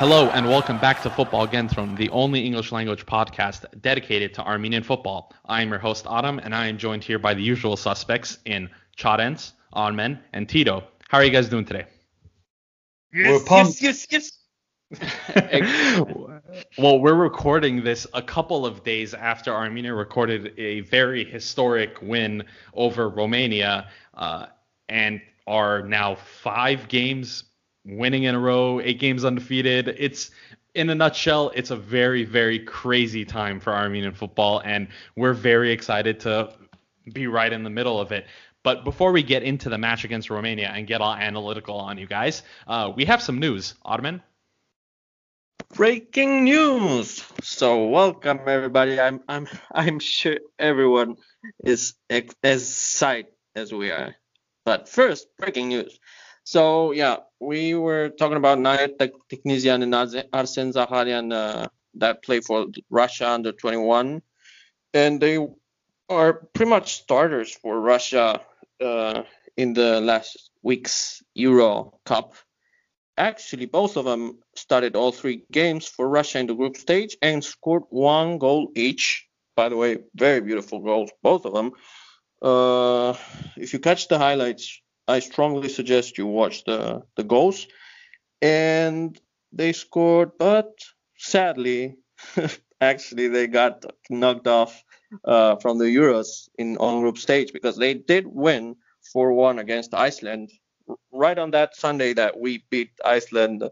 Hello and welcome back to Football Again Thrown, the only English language podcast dedicated to Armenian football. I am your host Aram, and I am joined here by the usual suspects in Charentz, Armen, and Tito. How are you guys doing today? Yes, we're pumped. Yes, yes, yes. well, we're recording this a couple of days after Armenia recorded a very historic win over Romania, uh, and are now five games winning in a row, eight games undefeated. It's in a nutshell, it's a very, very crazy time for Armenian football, and we're very excited to be right in the middle of it. But before we get into the match against Romania and get all analytical on you guys, uh, we have some news. Ottoman? Breaking news! So welcome everybody. I'm I'm I'm sure everyone is as excited as we are. But first, breaking news. So yeah, we were talking about Nayair Tiknizyan and Arsen Zakharian uh, that play for Russia under 21, and they are pretty much starters for Russia uh, in the last week's Euro Cup. Actually, both of them started all three games for Russia in the group stage and scored one goal each. By the way, very beautiful goals, both of them. Uh, if you catch the highlights, I strongly suggest you watch the, the goals. And they scored, but sadly, actually, they got knocked off uh, from the Euros in on group stage because they did win 4-1 against Iceland right on that Sunday that we beat Iceland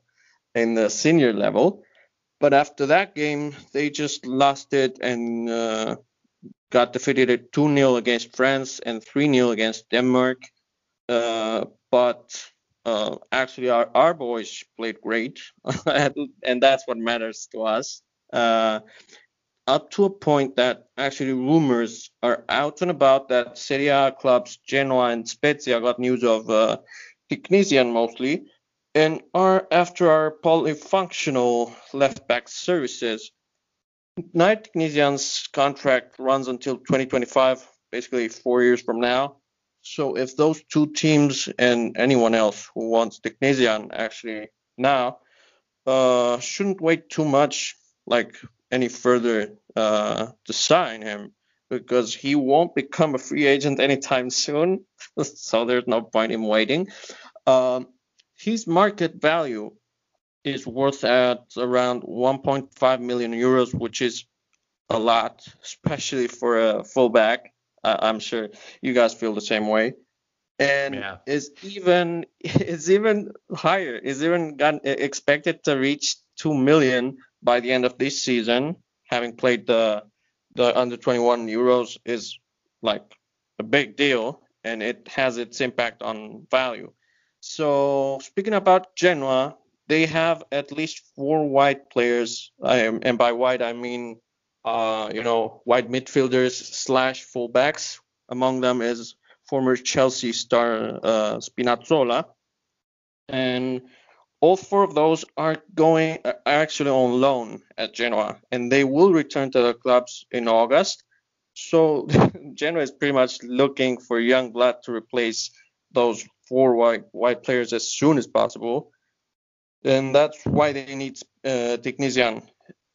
in the senior level. But after that game, they just lost it and uh, got defeated 2 0 against France and 3 0 against Denmark. Uh, but uh, actually, our, our boys played great, and that's what matters to us. Uh, up to a point that actually rumors are out and about that Serie A clubs Genoa and Spezia got news of uh, mostly, and are after our polyfunctional left back services. Nayair Tiknizyan's contract runs until 2025, basically four years from now. So if those two teams and anyone else who wants Tiknizyan actually now uh, shouldn't wait too much, like any further uh, to sign him because he won't become a free agent anytime soon. so there's no point in waiting. Um, his market value is worth at around 1.5 million euros, which is a lot, especially for a fullback. I'm sure you guys feel the same way. And yeah. is even is even higher. Is even got, expected to reach two million by the end of this season. Having played the the under 21 Euros is like a big deal, and it has its impact on value. So speaking about Genoa, they have at least four white players, and by white I mean uh, you know, wide midfielders slash fullbacks. Among them is former Chelsea star uh, Spinazzola, and all four of those are going are actually on loan at Genoa, and they will return to the clubs in August. So Genoa is pretty much looking for young blood to replace those four white white players as soon as possible, and that's why they need uh, Tiknizyan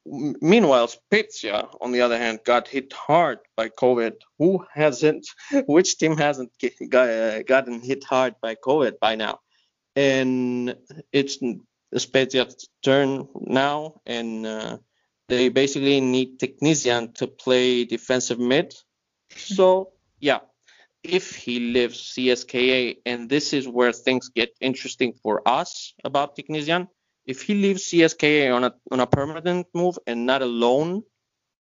Meanwhile, Spezia, on the other hand, got hit hard by COVID. Who hasn't? Which team hasn't uh, gotten hit hard by COVID by now? And it's Spezia's turn now, and uh, they basically need Tiknizyan to play defensive mid. So, yeah, if he leaves CSKA, and this is where things get interesting for us about Tiknizyan, if he leaves CSKA on a on a permanent move and not a loan,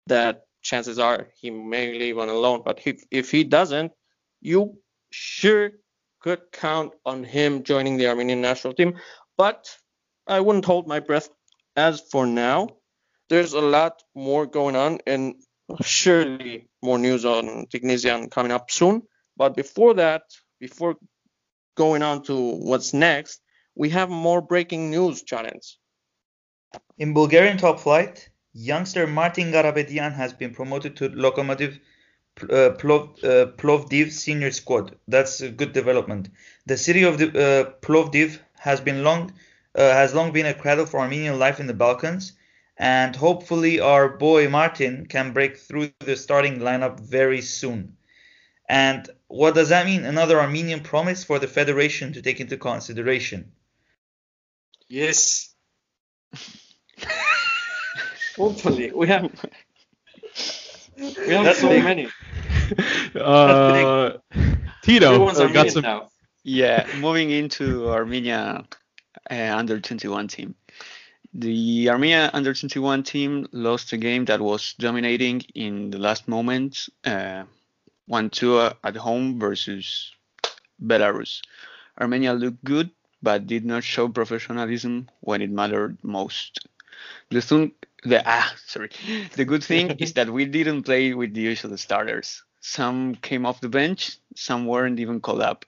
that chances are he may leave on a loan. But if if he doesn't, you sure could count on him joining the Armenian national team. But I wouldn't hold my breath. As for now, there's a lot more going on, and surely more news on Tiknizyan coming up soon. But before that, before going on to what's next, we have more breaking news, Challenge. In Bulgarian top flight, youngster Martin Garabedian has been promoted to Lokomotiv uh, Plov, uh, Plovdiv senior squad. That's a good development. The city of the, uh, Plovdiv has been long uh, has long been a cradle for Armenian life in the Balkans, and hopefully our boy Martin can break through the starting lineup very soon. And what does that mean? Another Armenian promise for the federation to take into consideration. Yes. Hopefully, we have we have That's so big. many. Uh, Tito, Everyone's uh, got some. now. Yeah, moving into Armenia uh, under 21 team. The Armenia under 21 team lost a game that was dominating in the last moments, uh, 1-2 at home versus Belarus. Armenia looked good, but did not show professionalism when it mattered most. The thing, the ah, sorry. The good thing is that we didn't play with the usual starters. Some came off the bench, some weren't even called up.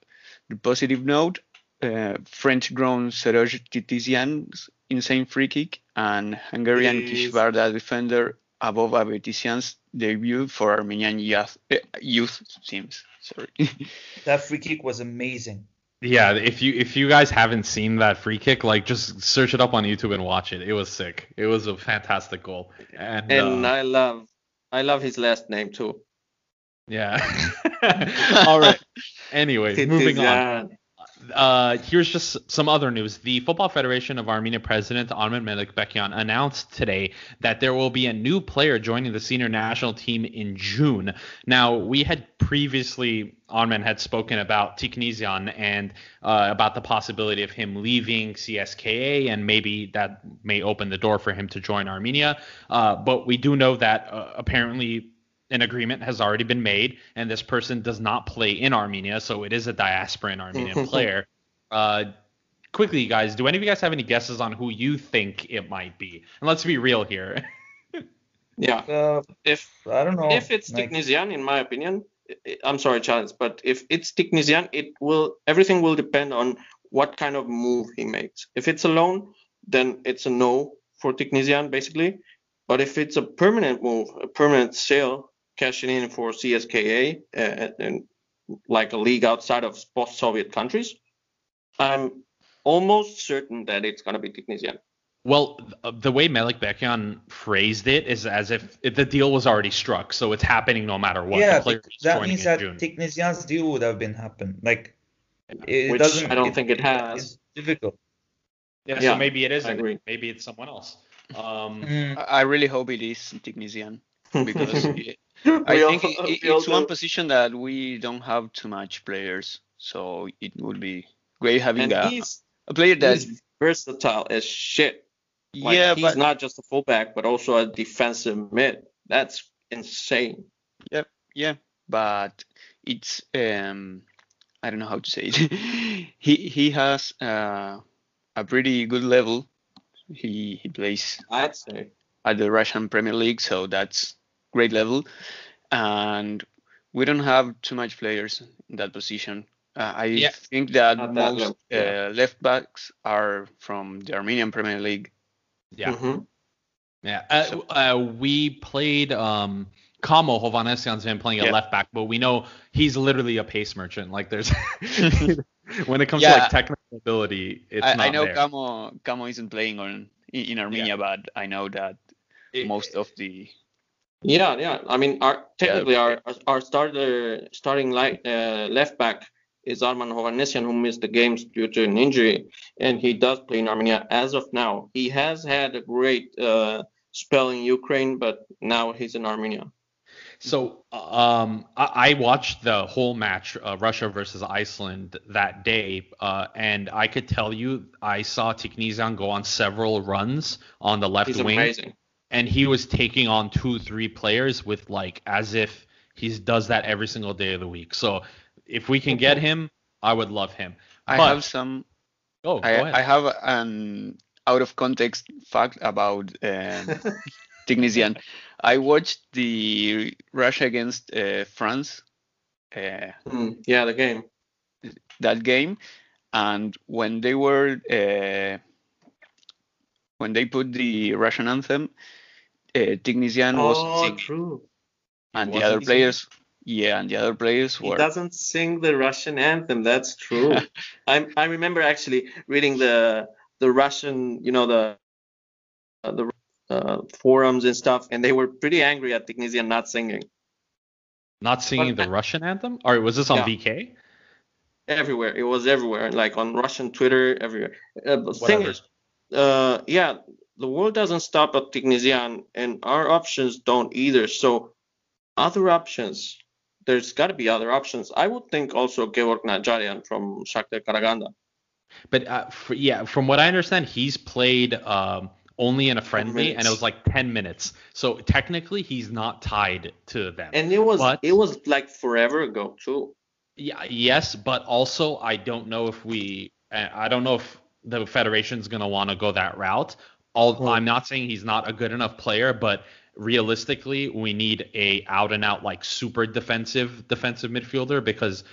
The positive note, uh, French-grown Seroj Titizian's insane free kick and Hungarian. Kisvárda defender above Avetisian's debut for Armenian youth, uh, youth teams. Sorry. That free kick was amazing. Yeah, if you if you guys haven't seen that free kick, like just search it up on YouTube and watch it. It was sick. It was a fantastic goal. And, And uh, I love I love his last name too. yeah. All right. Anyway, moving on. Uh, here's just some other news. The Football Federation of Armenia President Armen Melikbekyan announced today that there will be a new player joining the senior national team in June. Now, we had previously, Armen had spoken about Tiknizyan and uh, about the possibility of him leaving CSKA, and maybe that may open the door for him to join Armenia. Uh, but we do know that uh, apparently an agreement has already been made, and this person does not play in Armenia, so it is a diasporan Armenian player. Uh, quickly, guys, do any of you guys have any guesses on who you think it might be? And let's be real here. Yeah. Uh, If I don't know. if it's like- Tiknizyan, in my opinion, I- I- I'm sorry, Charles, but if it's Tiknizyan, it will everything will depend on what kind of move he makes. If it's a loan, then it's a no for Tiknizyan, basically. But if it's a permanent move, a permanent sale, cashing in for CSKA uh, and like a league outside of post-Soviet countries, I'm almost certain that it's gonna be Tiknizyan. Well, the way Melikbekyan phrased it is as if the deal was already struck, so it's happening no matter what. yeah, the player bec- is that means that June. Deal would have been happened. Like it Which doesn't. I don't think it has. It's difficult. yeah, yeah, so maybe it isn't. agree. Maybe it's someone else. Um, Mm, I I really hope it is Tiknizyan because it- I think it- it- it's one position that we don't have too much players, so it would be great having a, a player that he's versatile as shit. Like, yeah, he's but not just a fullback, but also a defensive mid. That's insane. yeah, yeah. but it's um I don't know how to say it. he he has uh, a pretty good level. He he plays I'd say. at the Russian Premier League, so that's great level. And we don't have too much players in that position. Uh, I Yeah. think that Not that most level, yeah. uh, left backs are from the Armenian Premier League. yeah. Mhm. Yeah, uh, uh, we played um, Kamo Hovanesyan's been playing at Yeah. left back, but we know he's literally a pace merchant. Like there's when it comes to like technical ability, it's I, not I know there. Kamo Kamo isn't playing on in, in Armenia, but I know that It- most of the Yeah, yeah. I mean, our technically our our starter starting light uh, left back is Arman Hovanesyan, who missed the games due to an injury, and he does play in Armenia as of now. He has had a great uh, spell in Ukraine, but now he's in Armenia. So um, I, I watched the whole match, uh, Russia versus Iceland, that day, uh, and I could tell you I saw Tiknizyan go on several runs on the left He's wing, amazing. And he was taking on two, three players with like as if he does that every single day of the week. So if we can get him, I would love him. I But- have some Oh, go I, ahead. I have an out of context fact about um, Tiknizyan. I watched the Russia against uh, France uh, Mm, yeah, the game. that game, and when they were uh, when they put the Russian anthem, uh, Tiknizyan was singing, Oh, true. and the other he players, yeah, and the other players were. He doesn't sing the Russian anthem. That's true. I I remember actually reading the the Russian, you know, the uh, the uh, forums and stuff, and they were pretty angry at Tiknizyan not singing Not singing the Russian anthem? Or was this on Yeah. VK? everywhere. It was everywhere, like on Russian Twitter, everywhere. Uh, the thing uh, yeah, the world doesn't stop at Tiknizyan, and our options don't either. So other options, there's got to be other options. I would think also Georg Najarian from Shakhtar Karaganda. But uh, for, yeah, from what I understand, he's played um, only in a friendly, and it was like 10 minutes. So technically, he's not tied to them. And it was But- it was like forever ago too. Yeah, yes, but also I don't know if we, I I don't know if the federation's gonna want to go that route. All, Hmm. I'm not saying he's not a good enough player, but realistically, we need a out and out like super defensive defensive midfielder because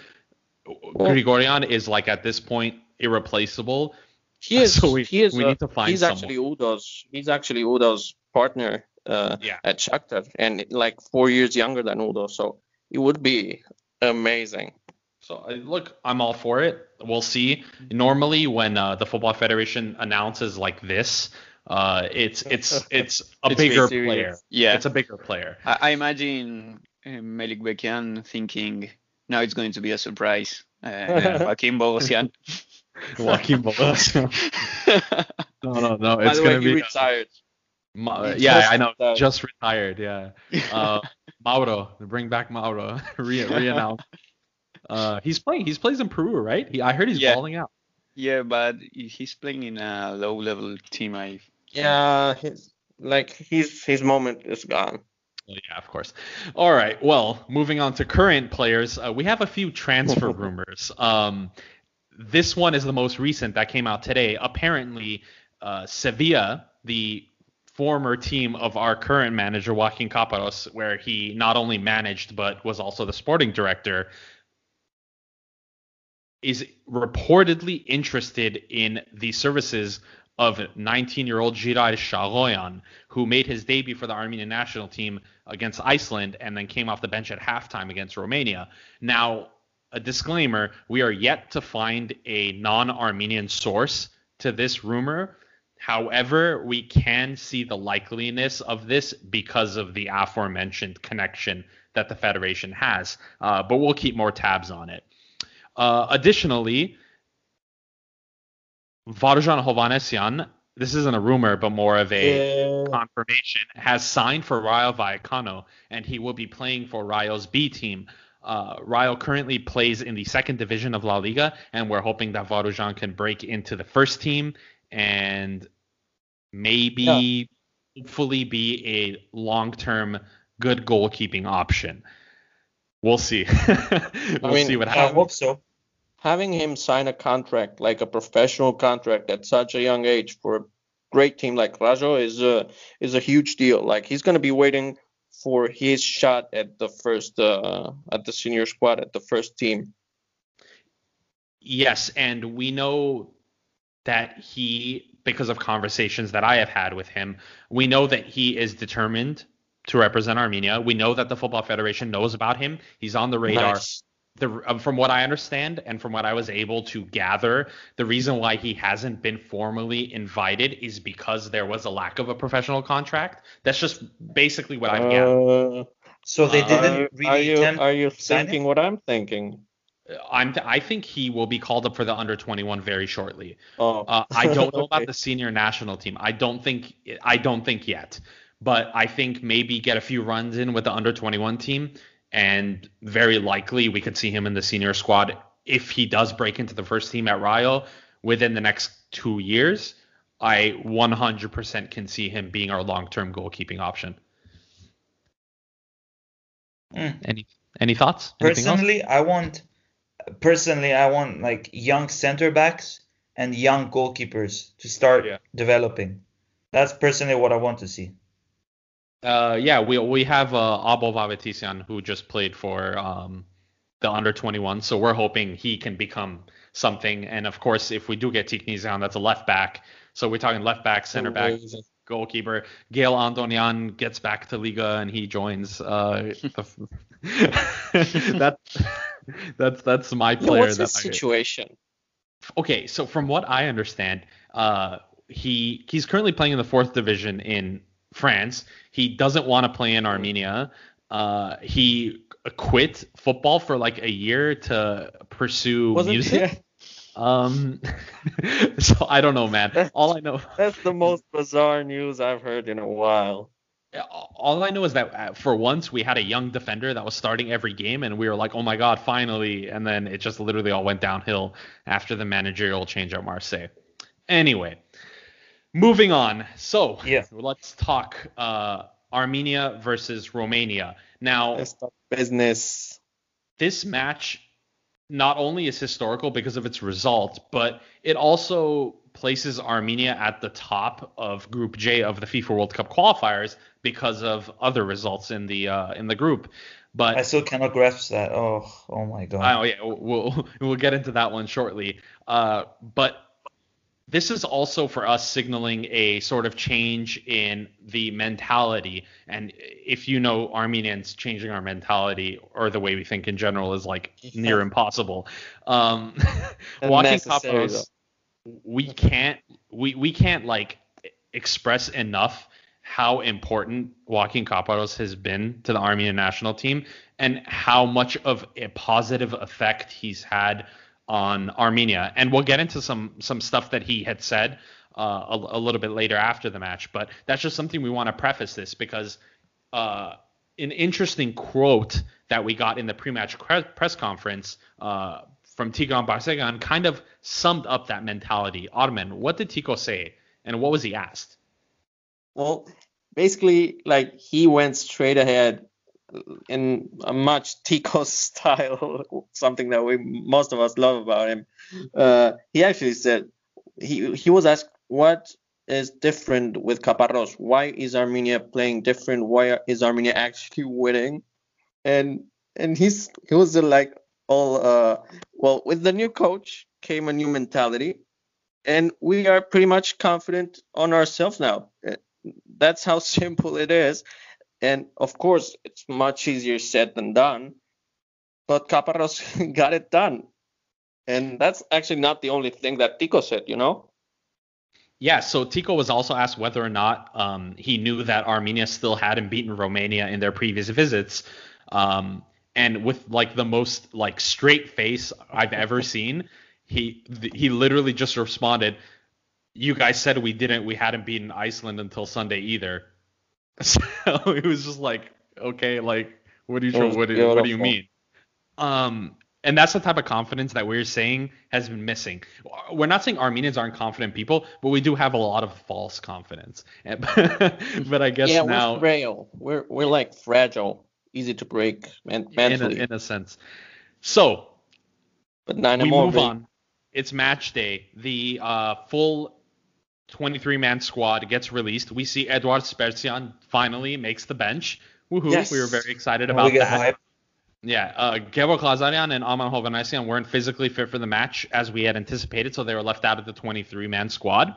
Grigorian is like at this point irreplaceable. He is So we- he is we uh, need to find he's actually Udo's he's actually Udo's partner uh, Yeah. at Shakhtar and like four years younger than Udo, so it would be amazing. So look, I'm all for it. We'll see. Normally, when uh, the Football Federation announces like this, uh, it's it's it's a It's bigger serious. player. Yeah. It's a bigger player. I, I imagine uh, Melikbekyan thinking now it's going to be a surprise. Uh, Joaquin Bogosian. Joaquin Bolacio. No, no, no. It's gonna he be. retired. Ma- he yeah, I know. retired. Just retired. Yeah. Uh, Mauro, bring back Mauro. Re reannounce. Uh, he's playing. He's plays in Peru, right? He, I heard he's Yeah. balling out. yeah, but he's playing in a low-level team. I Yeah, his like his his moment is gone. Yeah, of course. All right. Well, moving on to current players, uh, we have a few transfer rumors. Um, this one is the most recent that came out today. Apparently, uh, Sevilla, the former team of our current manager Joaquin Caparros, where he not only managed but was also the sporting director, is reportedly interested in the services of 19-year-old Zhirayr Shaghoyan, who made his debut for the Armenian national team against Iceland and then came off the bench at halftime against Romania. Now, a disclaimer, we are yet to find a non-Armenian source to this rumor. However, we can see the likeliness of this because of the aforementioned connection that the Federation has. Uh, but we'll keep more tabs on it. Uh, additionally, Varujan Hovanesyan, this isn't a rumor, but more of a Yeah. confirmation, has signed for Rayo Vallecano, and he will be playing for Rayo's B team. Uh, Rayo currently plays in the second division of La Liga, and we're hoping that Varujan can break into the first team and maybe, hopefully, be a long-term good goalkeeping option. We'll see. we'll mean, see what happens. I hope so. Having him sign a contract like a professional contract at such a young age for a great team like Rayo is a is a huge deal. Like he's gonna be waiting for his shot at the first uh, at the senior squad at the first team. Yes, and we know that he, because of conversations that I have had with him, we know that he is determined to represent Armenia. We know that the Football Federation knows about him. He's on the radar. Nice. The, um, from what I understand and from what I was able to gather, the reason why he hasn't been formally invited is because there was a lack of a professional contract. That's just basically what I've gathered. Uh, So they Uh, didn't are, really are you attempt are you thinking him? what I'm thinking? I'm I think he will be called up for the under 21 very shortly. Oh, Uh, I don't know about the senior national team. I don't think I don't think yet, but I think maybe get a few runs in with the under 21 team, and very likely we could see him in the senior squad if he does break into the first team at Rayo within the next two years. I 100% can see him being our long-term goalkeeping option. Mm. Any any thoughts? Anything else? Personally, I want personally I want like young center backs and young goalkeepers to start Yeah. developing. That's personally what I want to see. Uh, yeah, we we have uh, Abo Vavetisian who just played for um, the under 21, so we're hoping he can become something. And of course, if we do get Tiknizyan, that's a left back. So we're talking left back, center back, amazing. goalkeeper. Gael Andonian gets back to Liga and he joins. Uh, that that's that's my Yeah, player. what's that his I- situation? okay, so from what I understand, Uh, he he's currently playing in the fourth division in France. He doesn't want to play in Armenia. Uh, he quit football for like a year to pursue Wasn't music. Um, so I don't know, man. That's, All I know, That's the most bizarre news I've heard in a while. all I know is that uh, for once we had a young defender that was starting every game, and we were like, oh my god, finally. And then it just literally all went downhill after the managerial change at Marseille. Anyway, moving on. So Yeah. let's talk uh, Armenia versus Romania. Now, business. this match not only is historical because of its result, but it also places Armenia at the top of Group J of the FIFA World Cup qualifiers because of other results in the uh, in the group. But I still cannot grasp that. Oh, oh my god. Oh yeah, we'll we'll get into that one shortly. Uh, but this is also for us signaling a sort of change in the mentality. And if you know Armenians, changing our mentality or the way we think in general is like near impossible. Um, Unnecessary, Caparros, we can't we we can't like express enough how important Joaquin Caparros has been to the Armenian national team and how much of a positive effect he's had on Armenia. And we'll get into some some stuff that he had said uh, a, a little bit later after the match. But that's just something we want to preface this because uh, an interesting quote that we got in the pre-match cre- press conference uh, from Tigran Barseghyan kind of summed up that mentality. Ottoman, what did Tico say, and what was he asked? Well, basically, like he went straight ahead in a much Tico style, something that we most of us love about him. Uh, he actually said he he was asked what is different with Caparros. Why is Armenia playing different? Why is Armenia actually winning? And and he's he was like all uh well with the new coach came a new mentality and we are pretty much confident on ourselves now that's how simple it is. And of course, it's much easier said than done. But Caparros got it done. And that's actually not the only thing that Tico said, you know? Yeah, so Tico was also asked whether or not um, he knew that Armenia still hadn't beaten Romania in their previous visits. Um, and with like the most like straight face I've ever seen, he he literally just responded, "You guys said we didn't, we hadn't beaten Iceland until Sunday either." So it was just like, okay, like what do you was what, do- what do you mean? Um, and that's the type of confidence that we're saying has been missing. We're not saying Armenians aren't confident people, but we do have a lot of false confidence. But I guess yeah, now, we're frail. We're we're like fragile, easy to break men- in a, mentally. in a sense. So but nine we more move on. It's match day. The uh, full 23 man squad gets released. We see Eduard Spertsyan finally makes the bench. Woohoo! Yes. We were very excited about that. hype. Yeah, uh, Gevorg Lazarian and Aman Hovhannisyan weren't physically fit for the match as we had anticipated, so they were left out of the 23-man squad.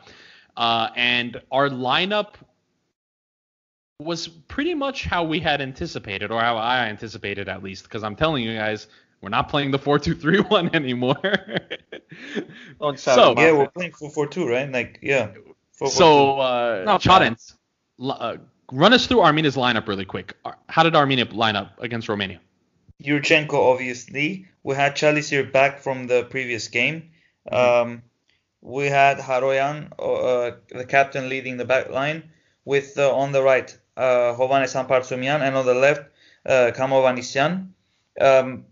Uh, and our lineup was pretty much how we had anticipated, or how I anticipated at least, because I'm telling you guys, we're not playing the 4-2-3-1 anymore. Don't so. Yeah, we're playing 4-4-2, right? Like, yeah. 4-4-2. so uh, Not Charentz, uh, run us through Armenia's lineup really quick. How did Armenia line up against Romania? Yurchenko, obviously. We had Calisir back from the previous game. Mm-hmm. Um, we had Haroyan, uh, the captain, leading the back line, with uh, on the right uh, Hovhannes Hambardzumyan, and on the left uh, Kamo Hovhannisyan. Um,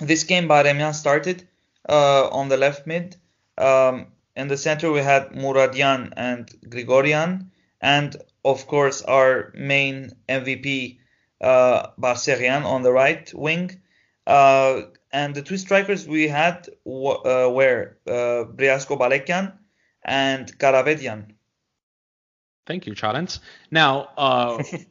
this game, Bayramyan started uh, on the left mid. Um, in the center, we had Muradian and Grigorian, and of course, our main MVP, uh, Barseghyan, on the right wing. Uh, and the two strikers we had w- uh, were uh, Briasco Balekian and Karapetyan. Thank you, Charentz. Now, uh,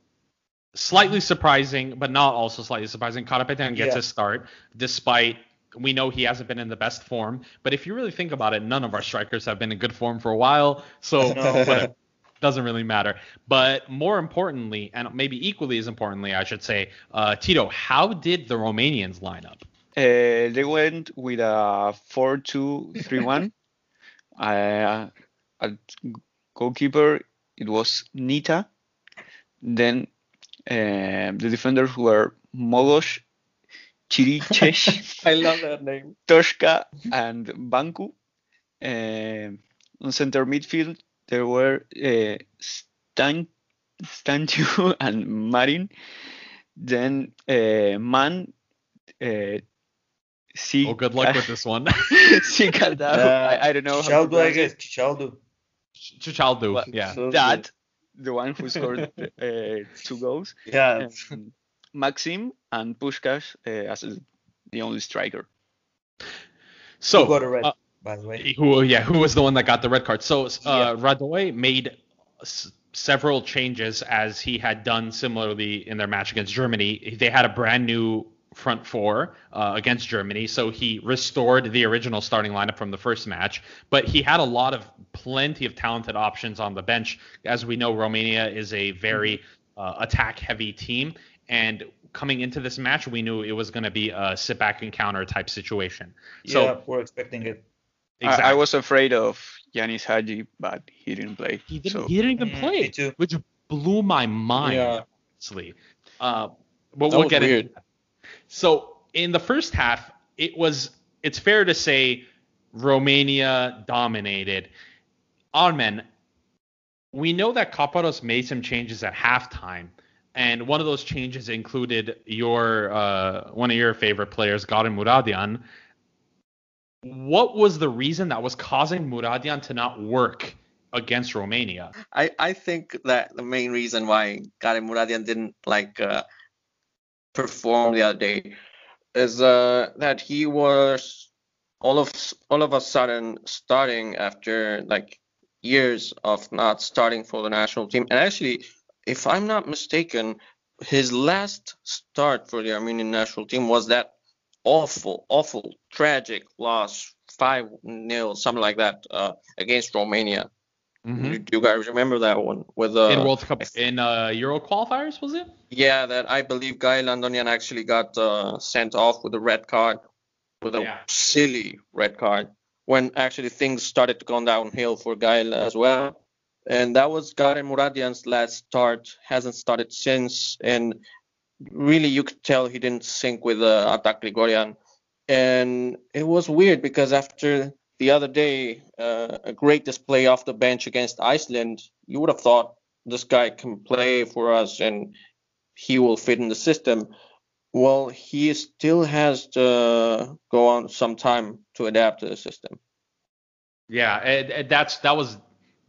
slightly surprising, but not also slightly surprising, Karapetyan gets Yeah. a start despite we know he hasn't been in the best form. But if you really think about it, none of our strikers have been in good form for a while, so No. whatever. doesn't really matter. But more importantly, and maybe equally as importantly, I should say, uh, Tito, how did the Romanians line up? Uh, they went with a 4-2-3-1. uh, at goalkeeper, it was Nita. Then uh, the defenders were Mogos, Chiricheș, I love that name. Tosca, and Bancu. Uh, on center midfield, there were uh, Stan, Stanciu and Marin. Then uh, Man, uh, Si- Oh, good luck with this one. Sikadao. Uh, I, I don't know how Chaldu, I guess. it. Chaldu. Chichaldu, Well, yeah. So That, the one who scored uh, two goals. Yeah. Um, Maxim and Pușcaș uh, as the only striker. So, Who got a red, uh, by the way. who yeah who was the one that got the red card so uh, Rădoi made s- several changes as he had done similarly in their match against Germany they had a brand new front four uh, against Germany so he restored the original starting lineup from the first match but he had a lot of plenty of talented options on the bench as we know Romania is a very uh, attack heavy team and coming into this match we knew it was going to be a sit back and counter type situation so yeah, we're expecting it. I, I was afraid of Ianis Hagi, but he didn't play. He didn't. so- He didn't even Mm, play, me too. which blew my mind. Yeah. Honestly, uh, but That we'll was get weird. into that. So in the first half, it was. It's fair to say Romania dominated. Armen, we know that Caparros made some changes at halftime, and one of those changes included your uh, one of your favorite players, Garin Muradian. What was the reason that was causing Muradian to not work against Romania? I, I think that the main reason why Karim Muradian didn't like uh, perform the other day is uh, that he was all of all of a sudden starting after like years of not starting for the national team. And actually, if I'm not mistaken, his last start for the Armenian national team was that awful, awful, tragic loss, five 0 something like that, uh, against Romania. Do you guys remember that one with uh, in World Cup in uh, Euro qualifiers was it? yeah, that I believe Gael Andonian actually got uh, sent off with a red card, with a Yeah. silly red card, when actually things started to go downhill for Guy as well. And that was Garen Muradian's last start, hasn't started since, and really you could tell he didn't sync with uh, Artak Grigorian. And it was weird because after the other day, uh, a great display off the bench against Iceland, you would have thought this guy can play for us and he will fit in the system. Well, he still has to go on some time to adapt to the system. Yeah, and, and that's that was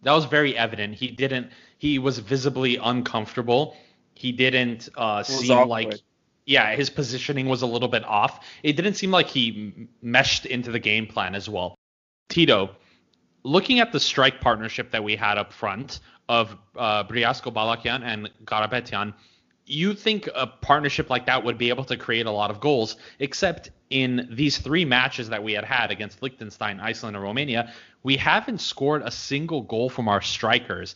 that was very evident. He didn't. He was visibly uncomfortable. He didn't uh, seem awkward. like. Yeah, his positioning was a little bit off. It didn't seem like he meshed into the game plan as well. Tito, looking at the strike partnership that we had up front of uh, Briasco Balekian and Karapetyan, you think a partnership like that would be able to create a lot of goals, except in these three matches that we had had against Liechtenstein, Iceland, and Romania, we haven't scored a single goal from our strikers.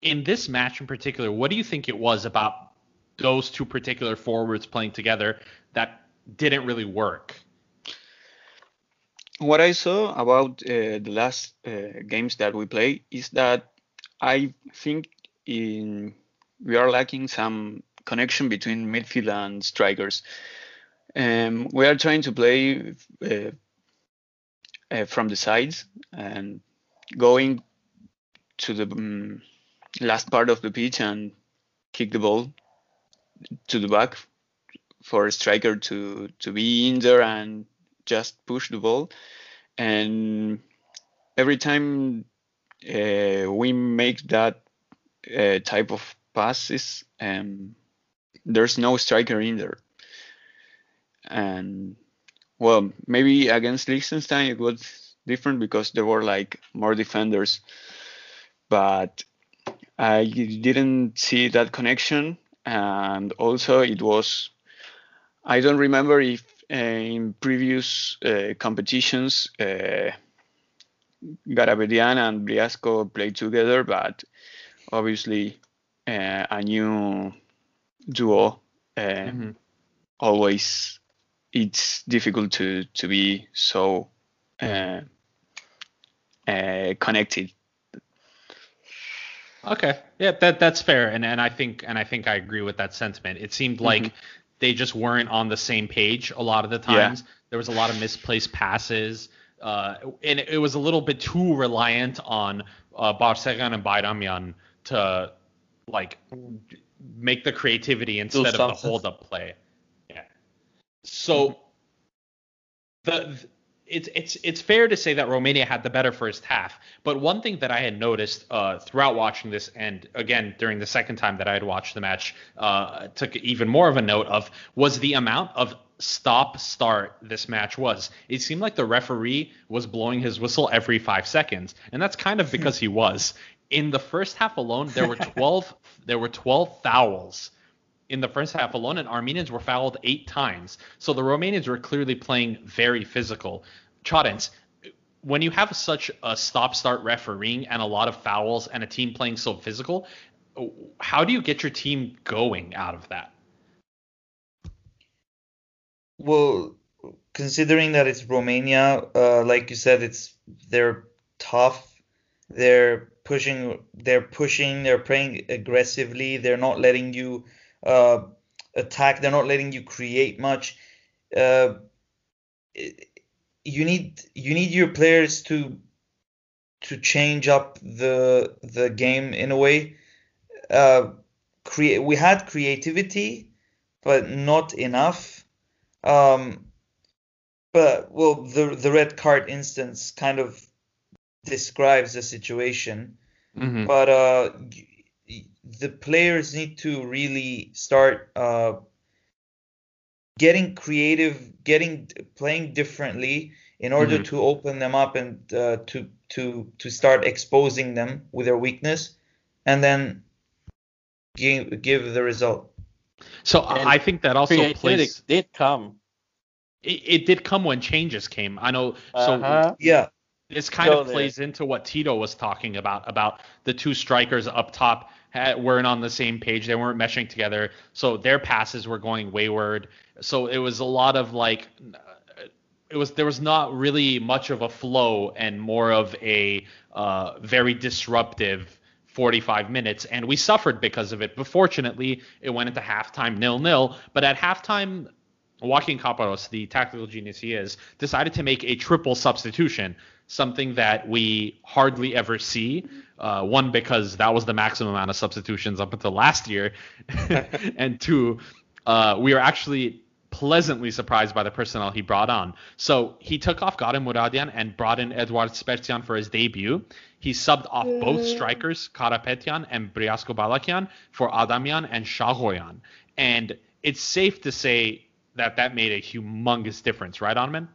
In this match in particular, what do you think it was about those two particular forwards playing together that didn't really work? What I saw about uh, the last uh, games that we play is that I think in we are lacking some connection between midfield and strikers. Um, we are trying to play uh, uh, from the sides and going to the um, last part of the pitch and kick the ball to the back for a striker to to be in there and just push the ball. And every time uh, we make that uh, type of passes, um, there's no striker in there. And well, maybe against Liechtenstein it was different because there were like more defenders, but I didn't see that connection. And also, it was I don't remember if in previous uh, competitions uh, Karapetyan and Briasco played together, but obviously uh, a new duo uh, Mhm. always it's difficult to to be so uh, uh, connected Okay, yeah, that that's fair, and and I think and I think I agree with that sentiment. It seemed like mm-hmm. They just weren't on the same page a lot of the times. Yeah. There was a lot of misplaced passes, uh, and it, was a little bit too reliant on uh, Barseghyan and Bayramian to like make the creativity instead of the hold up play. Yeah. So the it's it's it's fair to say that Romania had the better first half. But one thing that I had noticed uh, throughout watching this, and again during the second time that I had watched the match, uh, took even more of a note of was the amount of stop start this match was. It seemed like the referee was blowing his whistle every five seconds, and that's kind of because he was. In the first half alone, there were 12 there were 12 fouls in the first half alone, and Armenians were fouled eight times. So the Romanians were clearly playing very physical. Charentz, when you have such a stop-start refereeing and a lot of fouls and a team playing so physical, how do you get your team going out of that? Well, considering that it's Romania, uh, like you said, it's they're tough. They're pushing. They're pushing. They're playing aggressively. They're not letting you uh, attack. They're not letting you create much. Uh, you need you need your players to to change up the the game in a way. Uh, create we had creativity, but not enough. Um, but well, the the red card instance kind of describes the situation. Mm-hmm. But uh, the players need to really start uh, getting creative, getting playing differently in order mm-hmm. to open them up and uh, to to to start exposing them with their weakness, and then give give the result. So and I think that also plays. did come. It, it, did come when changes came. I know. So uh-huh. yeah, this kind Go of plays there. into what Tito was talking about about the two strikers up top had, weren't on the same page. They weren't meshing together. So their passes were going wayward. So it was a lot of like it was there was not really much of a flow and more of a uh, very disruptive 45 minutes, and we suffered because of it. But fortunately, it went into halftime nil nil. But at halftime, Joaquin Caparros, the tactical genius he is, decided to make a triple substitution something that we hardly ever see. Uh, one, because that was the maximum amount of substitutions up until last year, and two, uh, we are actually pleasantly surprised by the personnel he brought on. So he took off Garen Muradian and brought in Eduard Spertsyan for his debut. He subbed off both strikers, Karapetyan and Briasco Balekian, for Adamian and Shaghoyan. And it's safe to say that that made a humongous difference, right, Armen?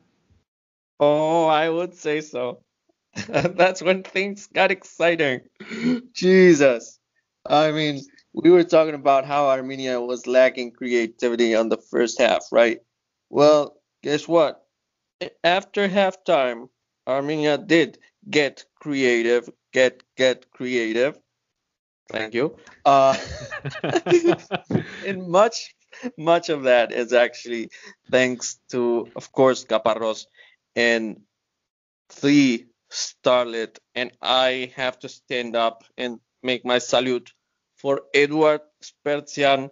Oh, I would say so. That's when things got exciting. Jesus. I mean, we were talking about how Armenia was lacking creativity on the first half, right? Well, guess what? After halftime, Armenia did get creative, get get creative. Thank you. Uh, and much much of that is actually thanks to, of course, Caparros and the starlet, and I have to stand up and make my salute for Eduard Spertsyan.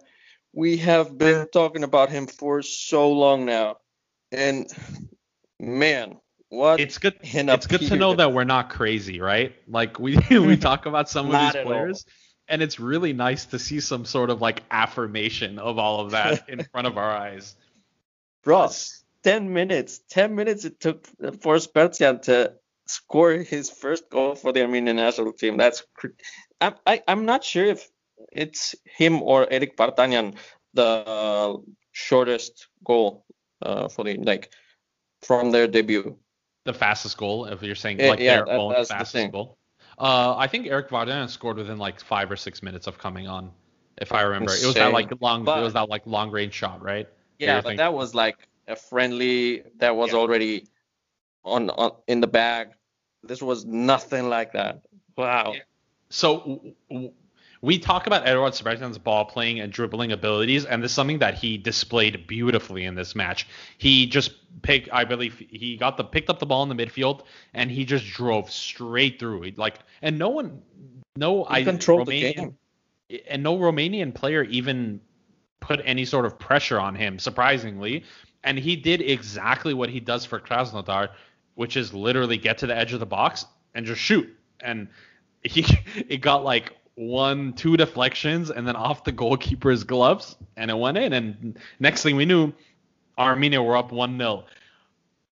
We have been talking about him for so long now, and man, what it's good. It's good to know that we're not crazy, right? Like we we mm-hmm. talk about some of these players, and it's really nice to see some sort of like affirmation of all of that in front of our eyes. Ross, 10 minutes. 10 minutes it took for Spertsyan to score his first goal for the Armenian national team. That's I'm, I, I'm not sure if it's him or Eric Vardanyan the shortest goal uh, for the like from their debut. The fastest goal, if you're saying like yeah, their that, own fastest goal. Uh, I think Eric Vardanyan scored within like five or six minutes of coming on, if I remember. Insane. It was that like long, but, it was that like long range shot, right? Yeah, but that was like a friendly that was yeah. already on, on in the bag. This was nothing like that. Wow. Yeah. So we talk about Edward Spertsyan's ball playing and dribbling abilities, and this is something that he displayed beautifully in this match. He just picked, I believe, he got the picked up the ball in the midfield, and he just drove straight through. Like, and no one, no, He I controlled the Romanian, game. and no Romanian player even put any sort of pressure on him, surprisingly. And he did exactly what he does for Krasnodar, which is literally get to the edge of the box and just shoot. And he it got like one, two deflections, and then off the goalkeeper's gloves, and it went in. And next thing we knew, Armenia were up one 0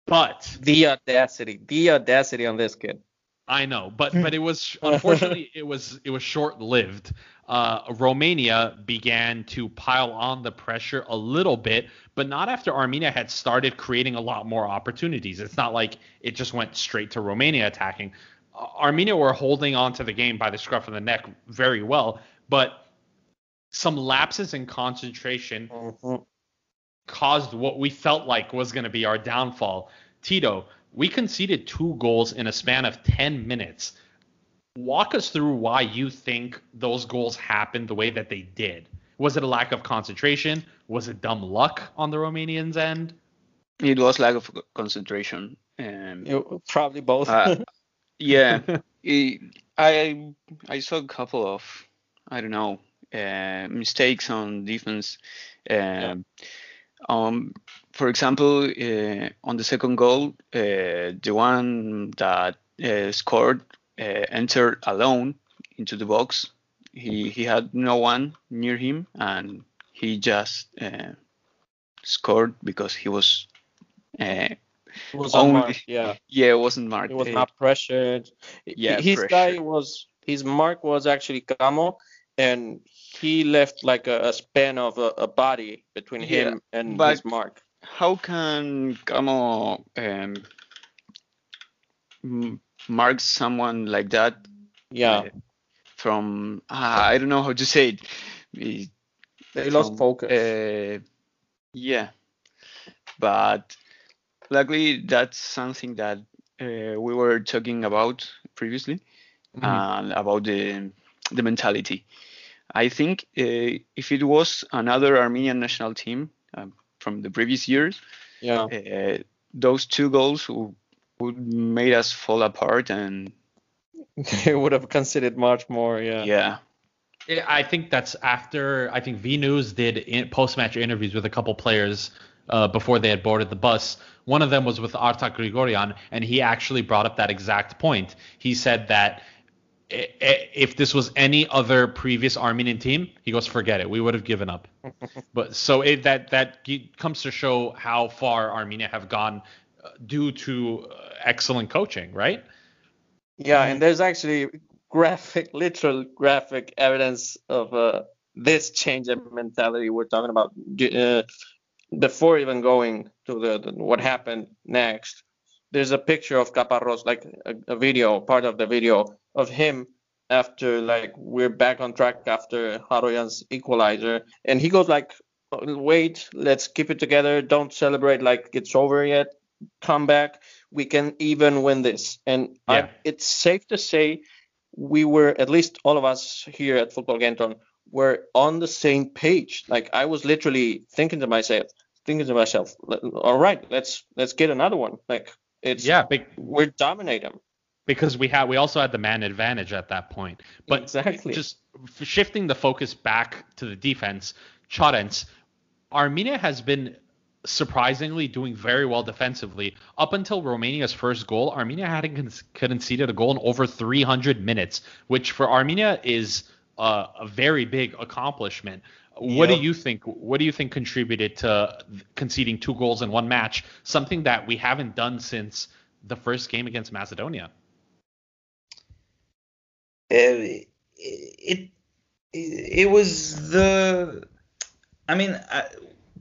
But The audacity, the audacity on this kid. I know, but but it was unfortunately it was it was short lived. Uh, Romania began to pile on the pressure a little bit, but not after Armenia had started creating a lot more opportunities. It's not like it just went straight to Romania attacking. Armenia were holding on to the game by the scruff of the neck very well, but some lapses in concentration Mhm. caused what we felt like was going to be our downfall. Tito, we conceded two goals in a span of 10 minutes. Walk us through why you think those goals happened the way that they did. Was it a lack of concentration? Was it dumb luck on the Romanians' end? It was lack of concentration. Um, You- probably both. Uh, yeah, I I I saw a couple of I don't know uh, mistakes on defense. Um, um, for example, uh, on the second goal, uh, the one that uh, scored uh, entered alone into the box. He he had no one near him, and he just uh, scored because he was. Uh, It was only- unmarked, yeah. yeah, it wasn't marked. It was Uh, not pressured. yeah, his guy was his mark was actually Kamo, and he left like a, a span of a, a body between Yeah, him and his mark. how can Kamo um, mark someone like that Yeah, uh, from ah, I don't know how to say it. Eh, they lost focus. Uh, yeah, but luckily that's something that uh, we were talking about previously Mm-hmm. and about the the mentality. I think uh, if it was another Armenian national team um, from the previous years, yeah, uh, those two goals w- would made us fall apart and they would have considered much more. Yeah, yeah Yeah, I think that's after I think V News did in, post-match interviews with a couple players uh, before they had boarded the bus. One of them was with Artak Grigorian, and he actually brought up that exact point. He said that if this was any other previous Armenian team, he goes, forget it, we would have given up. but so it, that that comes to show how far Armenia have gone uh, due to uh, excellent coaching, right? yeah, and there's actually graphic, literal graphic evidence of uh, this change in mentality we're talking about. Uh, before even going to the, the what happened next, there's a picture of Caparros, like a, a video, part of the video of him after like we're back on track after Haroyan's equalizer, and he goes like, "Wait, let's keep it together. Don't celebrate like it's over yet. Come back. We can even win this." And Yeah. I, it's safe to say we were at least all of us here at Football Genton were on the same page. Like I was literally thinking to myself, thinking to myself, all right, let's let's get another one. Like it's Yeah, big, we're dominate them. because we had we also had the man advantage at that point. But Exactly. just shifting the focus back to the defense, Charentz, Armenia has been surprisingly doing very well defensively up until Romania's first goal. Armenia hadn't con- conceded a goal in over 300 minutes, which for Armenia is uh, a very big accomplishment. What Yep. do you think? What do you think contributed to conceding two goals in one match? Something that we haven't done since the first game against Macedonia. it, it it was the i mean I,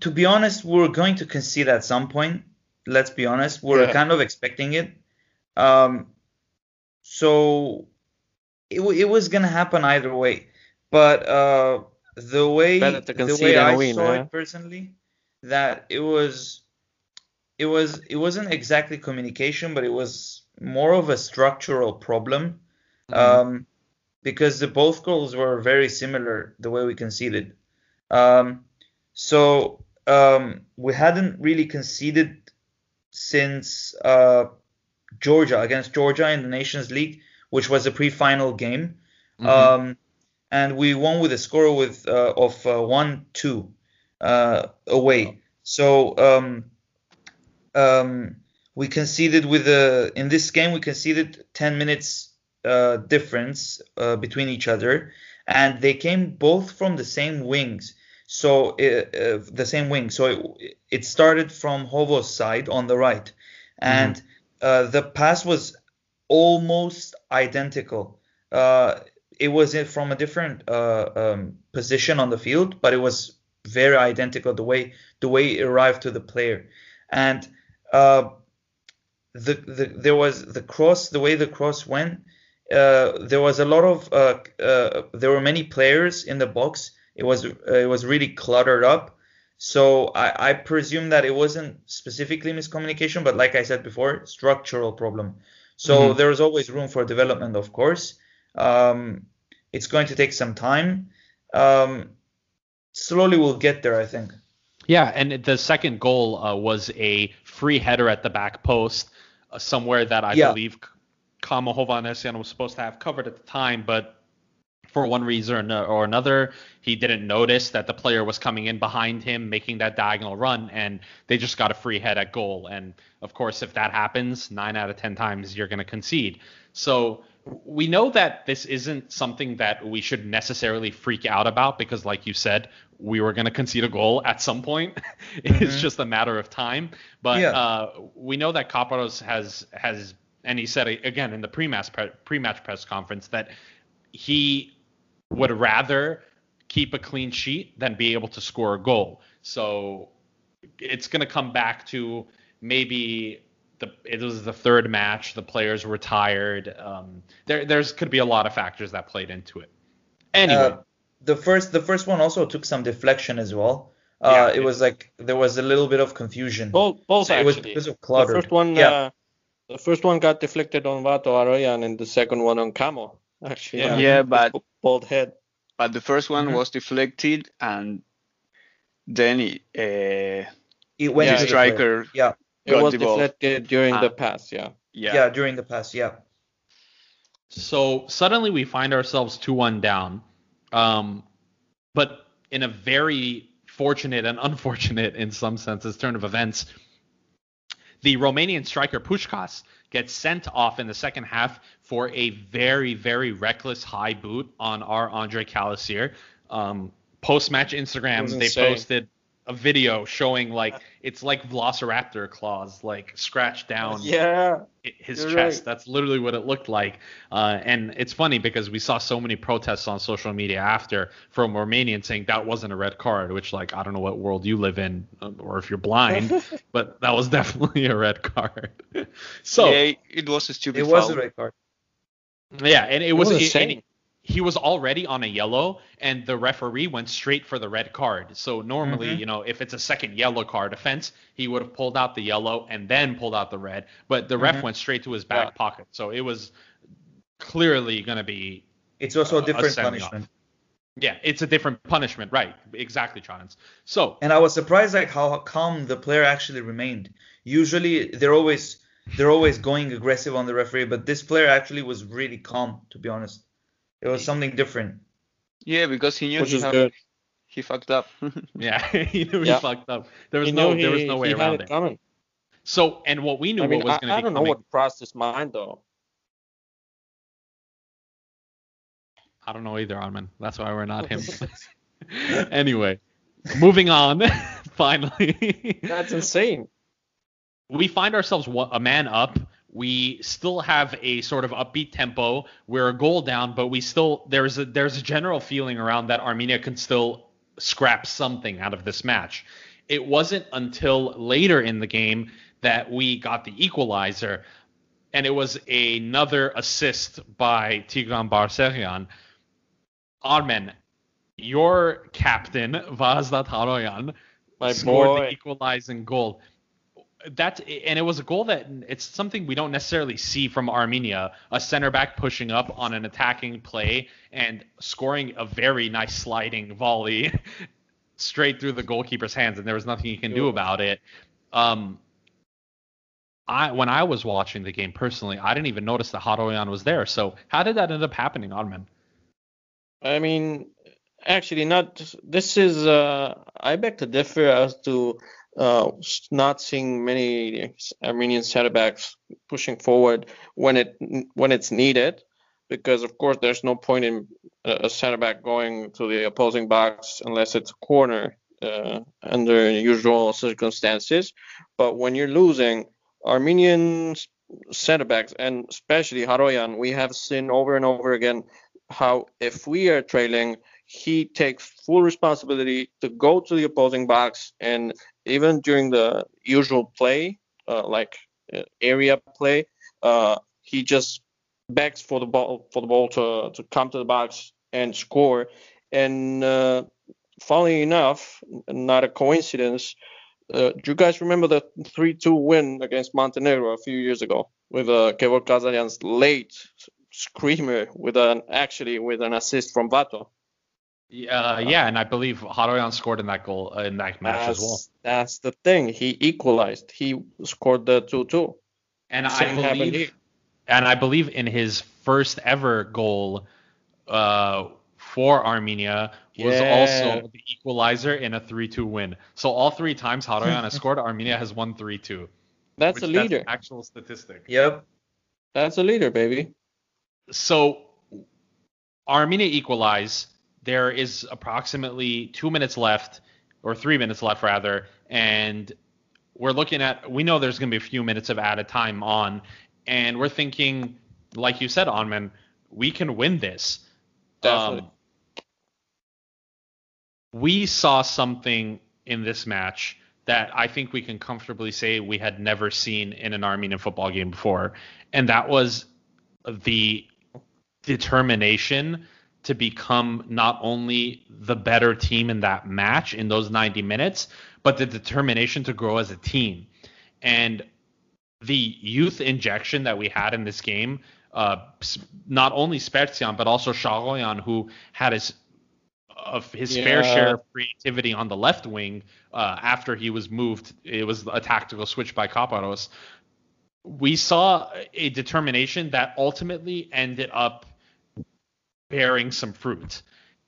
to be honest we are going to concede at some point let's be honest we're Yeah. kind of expecting it um so it, it was gonna happen either way but uh the way the way i win, saw huh? it personally that it was it was it wasn't exactly communication but it was more of a structural problem um, because the both goals were very similar the way we conceded. Um, so um, we hadn't really conceded since uh, Georgia against Georgia in the Nations League, which was a pre-final game. Mhm. Um, and we won with a score with uh, of uh, one two uh, away. So um, um, we conceded with a in this game we conceded 10 minutes uh, difference uh, between each other, and they came both from the same wings. So uh, uh, the same wing. So it, it started from Hovo's side on the right, and uh, the pass was almost identical. Uh, it was from a different uh, um, position on the field, but it was very identical the way the way it arrived to the player, and uh, the, the there was the cross the way the cross went. Uh, there was a lot of uh, uh, there were many players in the box. It was uh, it was really cluttered up. So I, I presume that it wasn't specifically miscommunication, but like I said before, structural problem. So Mhm. there is always room for development, of course. Um, it's going to take some time. Um, slowly we'll get there, I think. Yeah, and the second goal uh, was a free header at the back post, uh, somewhere that I Yeah. believe Kamo Hovhannisyan was supposed to have covered at the time, but for one reason or another, he didn't notice that the player was coming in behind him, making that diagonal run, and they just got a free head at goal. And of course, if that happens, nine out of ten times you're going to concede. So we know that this isn't something that we should necessarily freak out about because, like you said, we were going to concede a goal at some point. it's Mhm. just a matter of time. But Yeah. uh, we know that Caparros has has, and he said again in the pre-match pre- pre-match press conference that he would rather keep a clean sheet than be able to score a goal. So it's going to come back to maybe the it was the third match, the players were tired. Um, there there's could be a lot of factors that played into it. Anyway, Uh, the first the first one also took some deflection as well. Uh, Yeah, it it- was like there was a little bit of confusion. Both, both So it was actually. because of The clutter. first one, Yeah. uh, the first one got deflected on Vato Haroyan, and the second one on Kamo. Actually, Yeah. Yeah, but both head. but the first one Mhm. was deflected and then it, uh, It went Yeah, to the the striker Yeah, It got was the deflected during Ah. the pass. Yeah. yeah, yeah. during the pass. Yeah. So suddenly we find ourselves 2 1 down. Um, but in a very fortunate and unfortunate, in some senses, turn of events, the Romanian striker Pușcaș gets sent off in the second half for a very, very reckless high boot on our Andre Calisir. Um, Post match Instagram, was they insane. posted a video showing like it's like Velociraptor claws, like scratched down Yeah. his chest. right. That's literally what it looked like. Uh, and it's funny because we saw so many protests on social media after from Romanians saying that wasn't a red card, which like I don't know what world you live in uh, or if you're blind, but that was definitely a red card. so yeah, yeah, it was a stupid It was foul. a red card. Yeah, and it, It was, was it- insane. He was already on a yellow and the referee went straight for the red card. So normally, Mhm. you know, if it's a second yellow card offense, he would have pulled out the yellow and then pulled out the red, but the ref Mhm. went straight to his back Yeah. pocket. So it was clearly going to be It's also a a different send-off. punishment. yeah, it's a different punishment, right? Exactly, Chance. So And I was surprised like how calm the player actually remained. Usually they're always they're always going aggressive on the referee, but this player actually was really calm, to be honest. It was something different. Yeah, because he knew Which he, is had- good. he fucked up. yeah, he knew Yeah. he fucked up. There was He no knew there was no way he around it it. coming. So and what we knew I mean, what was going to be. I don't know what crossed his mind though. I don't know either, Armen. That's why we're not him. anyway, moving on. Finally, That's insane. we find ourselves a man up. We still have a sort of upbeat tempo. We're a goal down, but we still there's a there's a general feeling around that Armenia can still scrap something out of this match. It wasn't until later in the game that we got the equalizer, and it was another assist by Tigran Barseghyan. Armen, your captain Varazdat Haroyan My scored boy. the equalizing goal. That's and it was a goal that it's something we don't necessarily see from Armenia. A center back pushing up on an attacking play and scoring a very nice sliding volley straight through the goalkeeper's hands, and there was nothing he can do about it. Um, I when I was watching the game personally, I didn't even notice that Haroyan was there. So how did that end up happening, Armen? I mean, actually, not. This is. Uh, I beg to differ as to uh, not seeing many Armenian center backs pushing forward when it when it's needed, because of course there's no point in a center back going to the opposing box unless it's a corner uh, under usual circumstances. But when you're losing, Armenian center backs and especially Haroyan, we have seen over and over again how if we are trailing, he takes full responsibility to go to the opposing box and even during the usual play, uh, like uh, area play, uh, he just begs for the ball for the ball to, to come to the box and score. And uh, funnily enough, not a coincidence, uh, do you guys remember the 3-2 win against Montenegro a few years ago with uh, Kevor Ghazaryan's late screamer with an actually with an assist from Vato? Uh, yeah, and I believe Haroyan scored in that goal uh, in that match that's, as well. That's the thing. He equalized. He scored the 2-2. And Same I believe, and I believe in his first ever goal uh, for Armenia was Yeah. also the equalizer in a 3-2 win. So all three times Haroyan has scored, Armenia has won 3-2. That's which a leader. That's actual statistic. Yep. That's a leader, baby. So Armenia equalize. There is approximately two minutes left, or three minutes left rather, and we're looking at. We know there's going to be a few minutes of added time on, and we're thinking, like you said, Onman, we can win this. Definitely. Um, we saw something in this match that I think we can comfortably say we had never seen in an Armenian football game before, and that was the determination to become not only the better team in that match in those 90 minutes, but the determination to grow as a team. And the youth injection that we had in this game, uh, not only Spertsyan, but also Shaghoyan, who had his of his fair share of creativity on the left wing uh, after he was moved. It was a tactical switch by Caparros. We saw a determination that ultimately ended up bearing some fruit.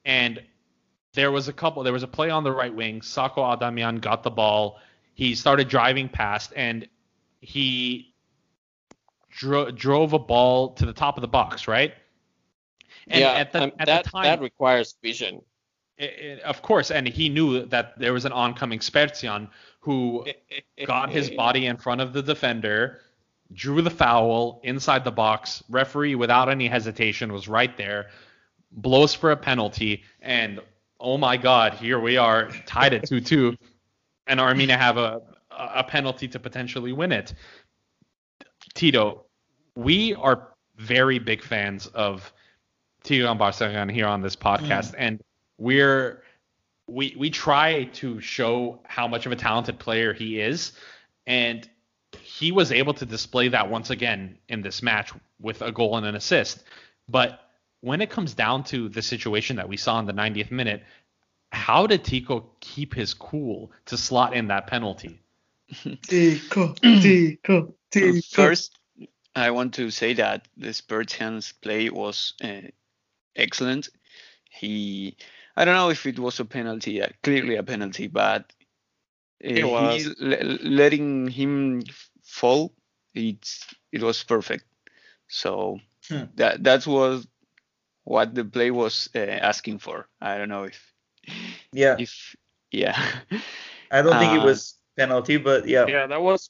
And there was a couple, there was a play on the right wing. Sako Adamyan got the ball. He started driving past and he dro- drove a ball to the top of the box, right? And yeah, at the, um, at that the time, that requires vision. I- I- of course, and he knew that there was an oncoming Spertsyan who got his body in front of the defender, drew the foul inside the box. Referee, without any hesitation, was right there, blows for a penalty, and oh my God, here we are tied at 2-2, and Armenia have a a penalty to potentially win it. Tito, we are very big fans of Tigran Barseghyan here on this podcast, mm. and we're we we try to show how much of a talented player he is, and he was able to display that once again in this match with a goal and an assist. But when it comes down to the situation that we saw in the 90th minute, how did Tico keep his cool to slot in that penalty? Tico, Tico, Tico. First, I want to say that the Spertsyan's play was uh, excellent. He, I don't know if it was a penalty, uh, clearly a penalty, but uh, It was. he, le- letting him fall, it's it was perfect. So Hmm. that that was what the play was uh, asking for. I don't know if Yeah, if yeah. I don't think it uh, was penalty, but yeah. Yeah, that was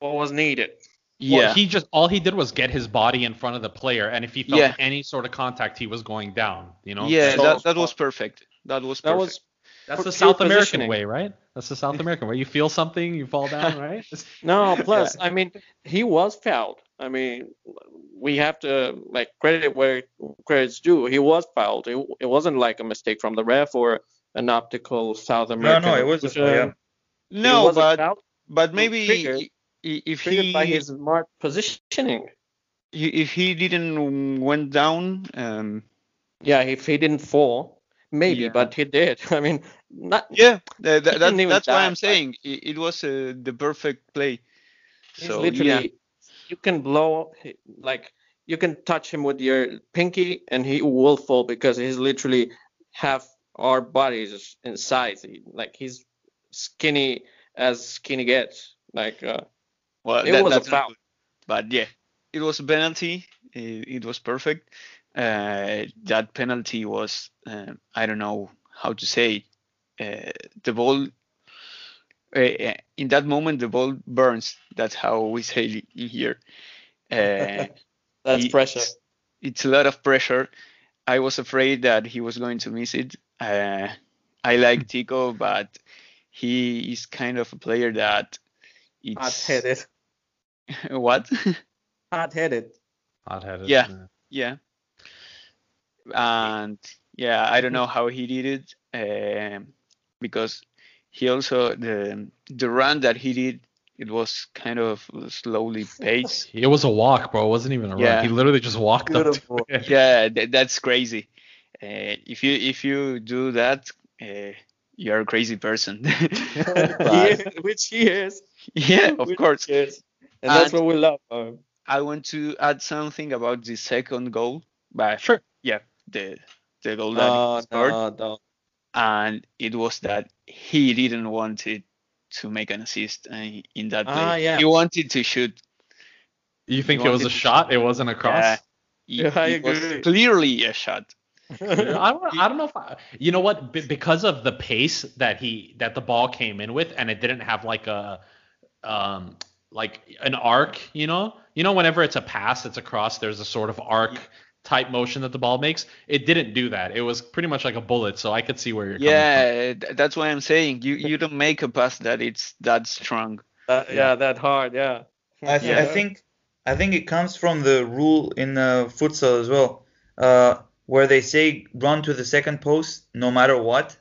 what was needed. yeah. Well, he just all he did was get his body in front of the player, and if he felt Yeah. any sort of contact, he was going down. You know. yeah, So- that, that was perfect. That was That perfect. was That's the South American way, right? That's the South American way. You feel something, you fall down, right? no. Plus, I mean, he was fouled. I mean, we have to like credit where credit's due. He was fouled. It, it wasn't like a mistake from the ref or an optical South American. no, no, it was foul, yeah. no, but but maybe triggered- if he by his smart positioning. if he didn't went down, um, Yeah, if he didn't fall, maybe, Yeah. but he did. I mean, not yeah, tha- tha- that, even that's why die, I'm saying it, it was uh, the perfect play. He's So literally, yeah, you can blow like you can touch him with your pinky and he will fall because he's literally half our bodies in size. He, like he's skinny as skinny gets. Like uh, Well, it that- was a foul. good. But yeah, it was a penalty. It, it was perfect. Uh, that penalty was, um, I don't know how to say, uh, the ball. Uh, in that moment, the ball burns. That's how we say it in here. Uh, That's he- pressure. it's a lot of pressure. I was afraid that he was going to miss it. Uh, I like Tico, but he is kind of a player that it's Hot-headed. what? Hot-headed. Hot-headed. Yeah. yeah, and yeah, I don't know how he did it um, because he also the the run that he did it was kind of slowly paced. It was a walk, bro. It wasn't even a Yeah. run. He literally just walked up. Beautiful. To it. yeah, th- that's crazy. Uh, if you if you do that, uh, you're a crazy person. But- Yeah, which he is. yeah, of Which course. he is. And that's what we love. Um, I want to add something about the second goal. But Sure. yeah, the the goal that no, he scored, no, no. And it was that he didn't want it to make an assist uh, in that play. Ah, yeah. He wanted to shoot. You think You it was a wanted to- shot? It wasn't a cross? Yeah, it, Yeah, I it was agree. clearly a shot. I don't, I don't know if I, you know what Be- because of the pace that he that the ball came in with and it didn't have like a um like an arc you know you know whenever it's a pass it's a cross there's a sort of arc type motion that the ball makes it didn't do that it was pretty much like a bullet so I could see where you're coming Yeah, that's why I'm saying you you don't make a pass that it's that strong. That- yeah, that hard. Yeah. I, th- Yeah. I think I think it comes from the rule in uh, futsal as well, uh, where they say run to the second post no matter what.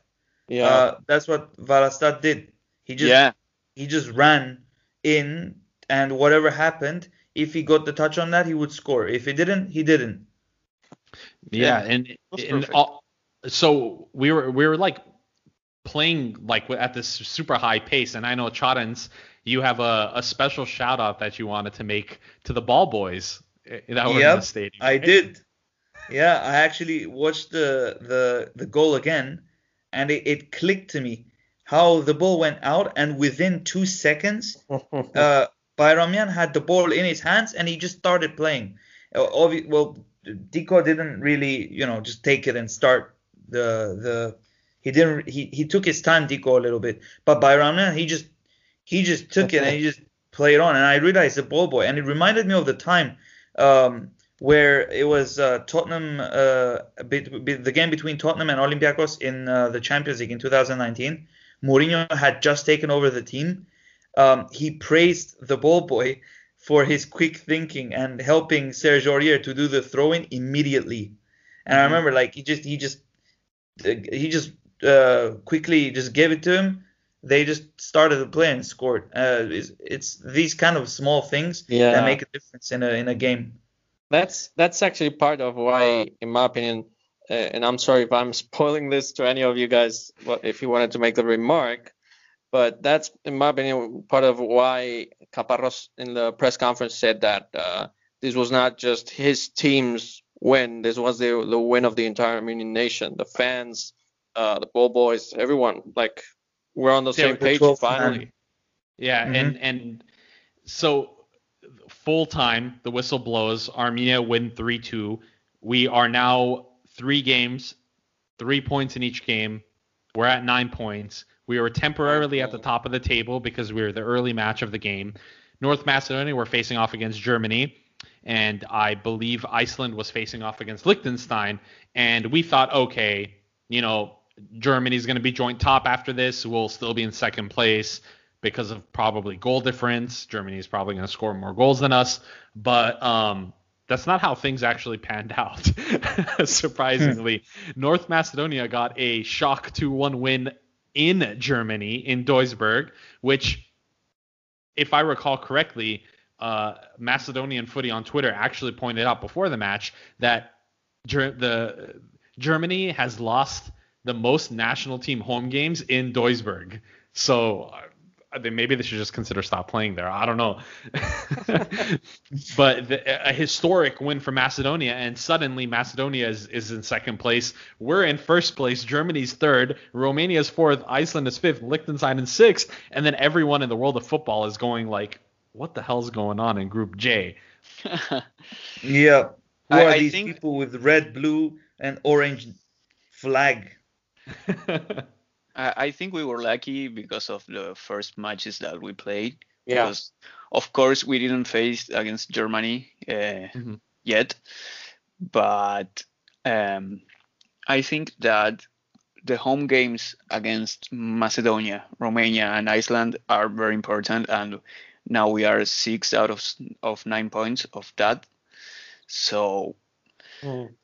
Yeah. Uh, that's what Varazdat did. He just yeah, he just ran in, and whatever happened, if he got the touch on that, he would score. If he didn't, he didn't. Yeah, and, and all, so we were we were like playing like at this super high pace and I know Charentz you have a, a special shout out that you wanted to make to the ball boys eh, that were in the Yep, stadium I did. Yeah, I actually watched the the the goal again, and it, it clicked to me how the ball went out, and within two seconds, uh, Bayramyan had the ball in his hands, and he just started playing. Well, Diko didn't really, you know, just take it and start the the. He didn't. He, he took his time, Diko, a little bit, but Bayramyan he just he just took it and he just played on, and I realized the ball boy, and it reminded me of the time. Um, where it was uh, Tottenham, uh, bit, bit- the game between Tottenham and Olympiacos in uh, the Champions League in 2019. Mourinho had just taken over the team. Um, he praised the ball boy for his quick thinking and helping Serge Aurier to do the throw-in immediately. And I Mhm. remember, like he just he just he just uh, quickly just gave it to him. They just started to play and scored. Uh, it's, it's these kind of small things Yeah. that make a difference in a in a game. That's that's actually part of why, in my opinion, uh, and I'm sorry if I'm spoiling this to any of you guys, but if you wanted to make the remark, but that's in my opinion part of why Caparros in the press conference said that uh, this was not just his team's win, this was the the win of the entire Armenian nation, the fans, uh, the ball boys, everyone. Like we're on the Yeah, same page finally. man. Yeah, Mhm. and and so full time the whistle blows. Armenia win three two. We are now three games, three points in each game. We're at nine points. We were temporarily at the top of the table because we were the early match of the game. North Macedonia were facing off against Germany, and I believe Iceland was facing off against Liechtenstein. And we thought, okay, you know, Germany's going to be joint top after this. We'll still be in second place because of probably goal difference. Germany is probably going to score more goals than us, but um, that's not how things actually panned out. Surprisingly, North Macedonia got a shock 2-1 win in Germany in Duisburg, which, if I recall correctly, uh, Macedonian footy on Twitter actually pointed out before the match that Ger- the Germany has lost the most national team home games in Duisburg. So they, maybe they should just consider stop playing there. I don't know. but the, a historic win for Macedonia, and suddenly Macedonia is, is in second place. We're in first place. Germany's third. Romania's fourth. Iceland is fifth. Liechtenstein in sixth. And then everyone in the world of football is going like, what the hell's going on in Group J? Yeah. Who I- are I these think- people with red, blue, and orange flag? I, I think we were lucky because of the first matches that we played. Yeah. Because of course we didn't face against Germany uh, Mhm. yet, but um, I think that the home games against Macedonia, Romania, and Iceland are very important, and now we are six out of of nine points of that. So Mm.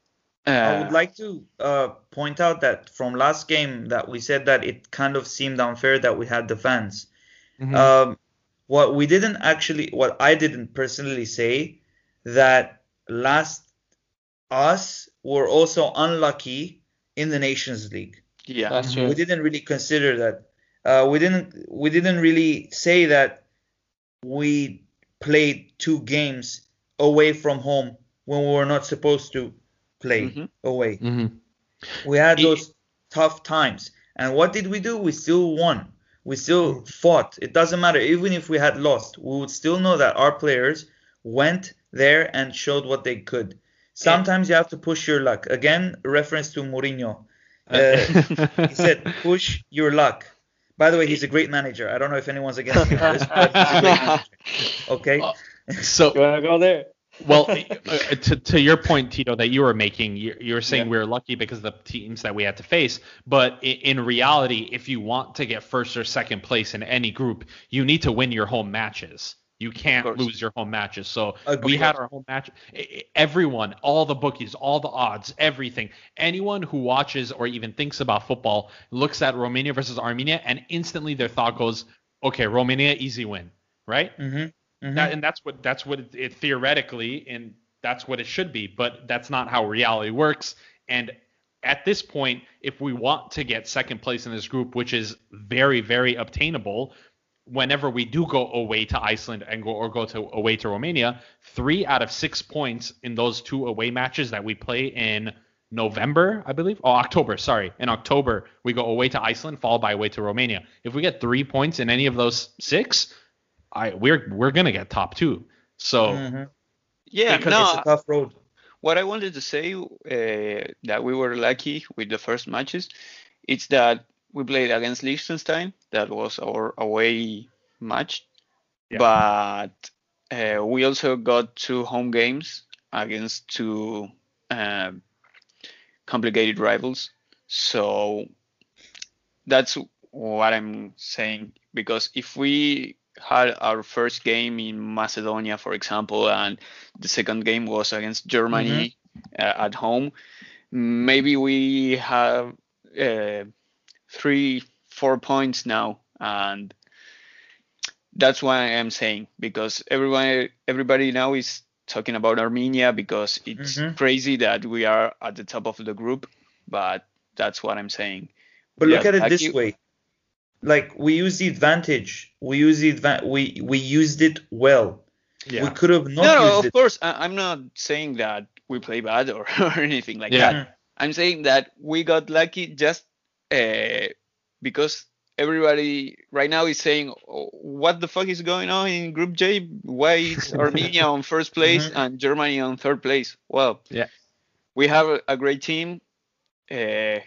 I uh, would like to uh, point out that from last game that we said that it kind of seemed unfair that we had the fans. Mhm. Um, what we didn't actually, what I didn't personally say, that last us were also unlucky in the Nations League. yeah, That's true. We didn't really consider that. Uh, we didn't. We didn't really say that we played two games away from home when we were not supposed to play Mhm. away. Mhm. We had I- those tough times. And what did we do? We still won. We still fought. It doesn't matter. Even if we had lost, we would still know that our players went there and showed what they could. Sometimes you have to push your luck. Again, reference to Mourinho. Uh, he said, push your luck. By the way, he's a great manager. I don't know if anyone's against me for this, but he's a great manager. Okay? So You wanna go there? Well, uh, to, to your point, Tito, that you were making, you, were saying Yeah. we were lucky because of the teams that we had to face. But in, in reality, if you want to get first or second place in any group, you need to win your home matches. You can't lose your home matches. So Agreed. we had our home match. Everyone, all the bookies, all the odds, everything. Anyone who watches or even thinks about football looks at Romania versus Armenia, and instantly their thought goes, "Okay, Romania, easy win." Right? Mm-hmm. Hmm That, and that's what that's what it, it theoretically and that's what it should be, but that's not how reality works. And at this point, if we want to get second place in this group, which is very very obtainable, whenever we do go away to Iceland and go or go to away to Romania, three out of six points in those two away matches that we play in November, I believe. Oh, October. Sorry, in October we go away to Iceland, followed by away to Romania. If we get three points in any of those six, I we're we're gonna get top two. So hmm yeah, Because no, it's a tough road. what I wanted to say uh, that we were lucky with the first matches, it's that we played against Liechtenstein. That was our away match, Yeah. but uh, we also got two home games against two um complicated rivals. So that's what I'm saying. Because if we had our first game in Macedonia, for example, and the second game was against Germany uh, at home, maybe we have uh, three, four points now, and that's why I am saying because everybody, everybody now is talking about Armenia because it's Mhm. crazy that we are at the top of the group, but that's what I'm saying. But look at it this you- way. Like we used the advantage. We used the adva- we we used it well. Yeah. We could have not no, no, of it. course, I, I'm not saying that we play bad or, or anything like Yeah. that. I'm saying that we got lucky just uh, because everybody right now is saying, "Oh, what the fuck is going on in Group J? Why is Armenia on first place Mhm. and Germany on third place? Well, Yeah. we have a, a great team. Uh,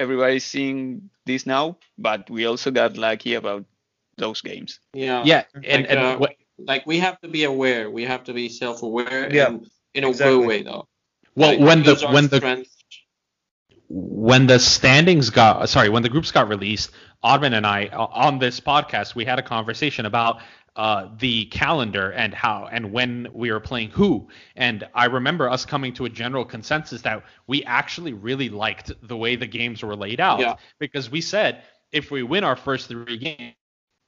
everybody's seeing this now, but we also got lucky about those games. Yeah. yeah, and Like, and uh, what, Like we have to be aware. We have to be self-aware. Yeah, and in a exactly. good way though. well Like, when the use our when the strengths. when the standings got sorry when the groups got released Odman and I on this podcast we had a conversation about uh, the calendar and how and when we were playing who. And I remember us coming to a general consensus that we actually really liked the way the games were laid out. Yeah. because we said if we win our first three games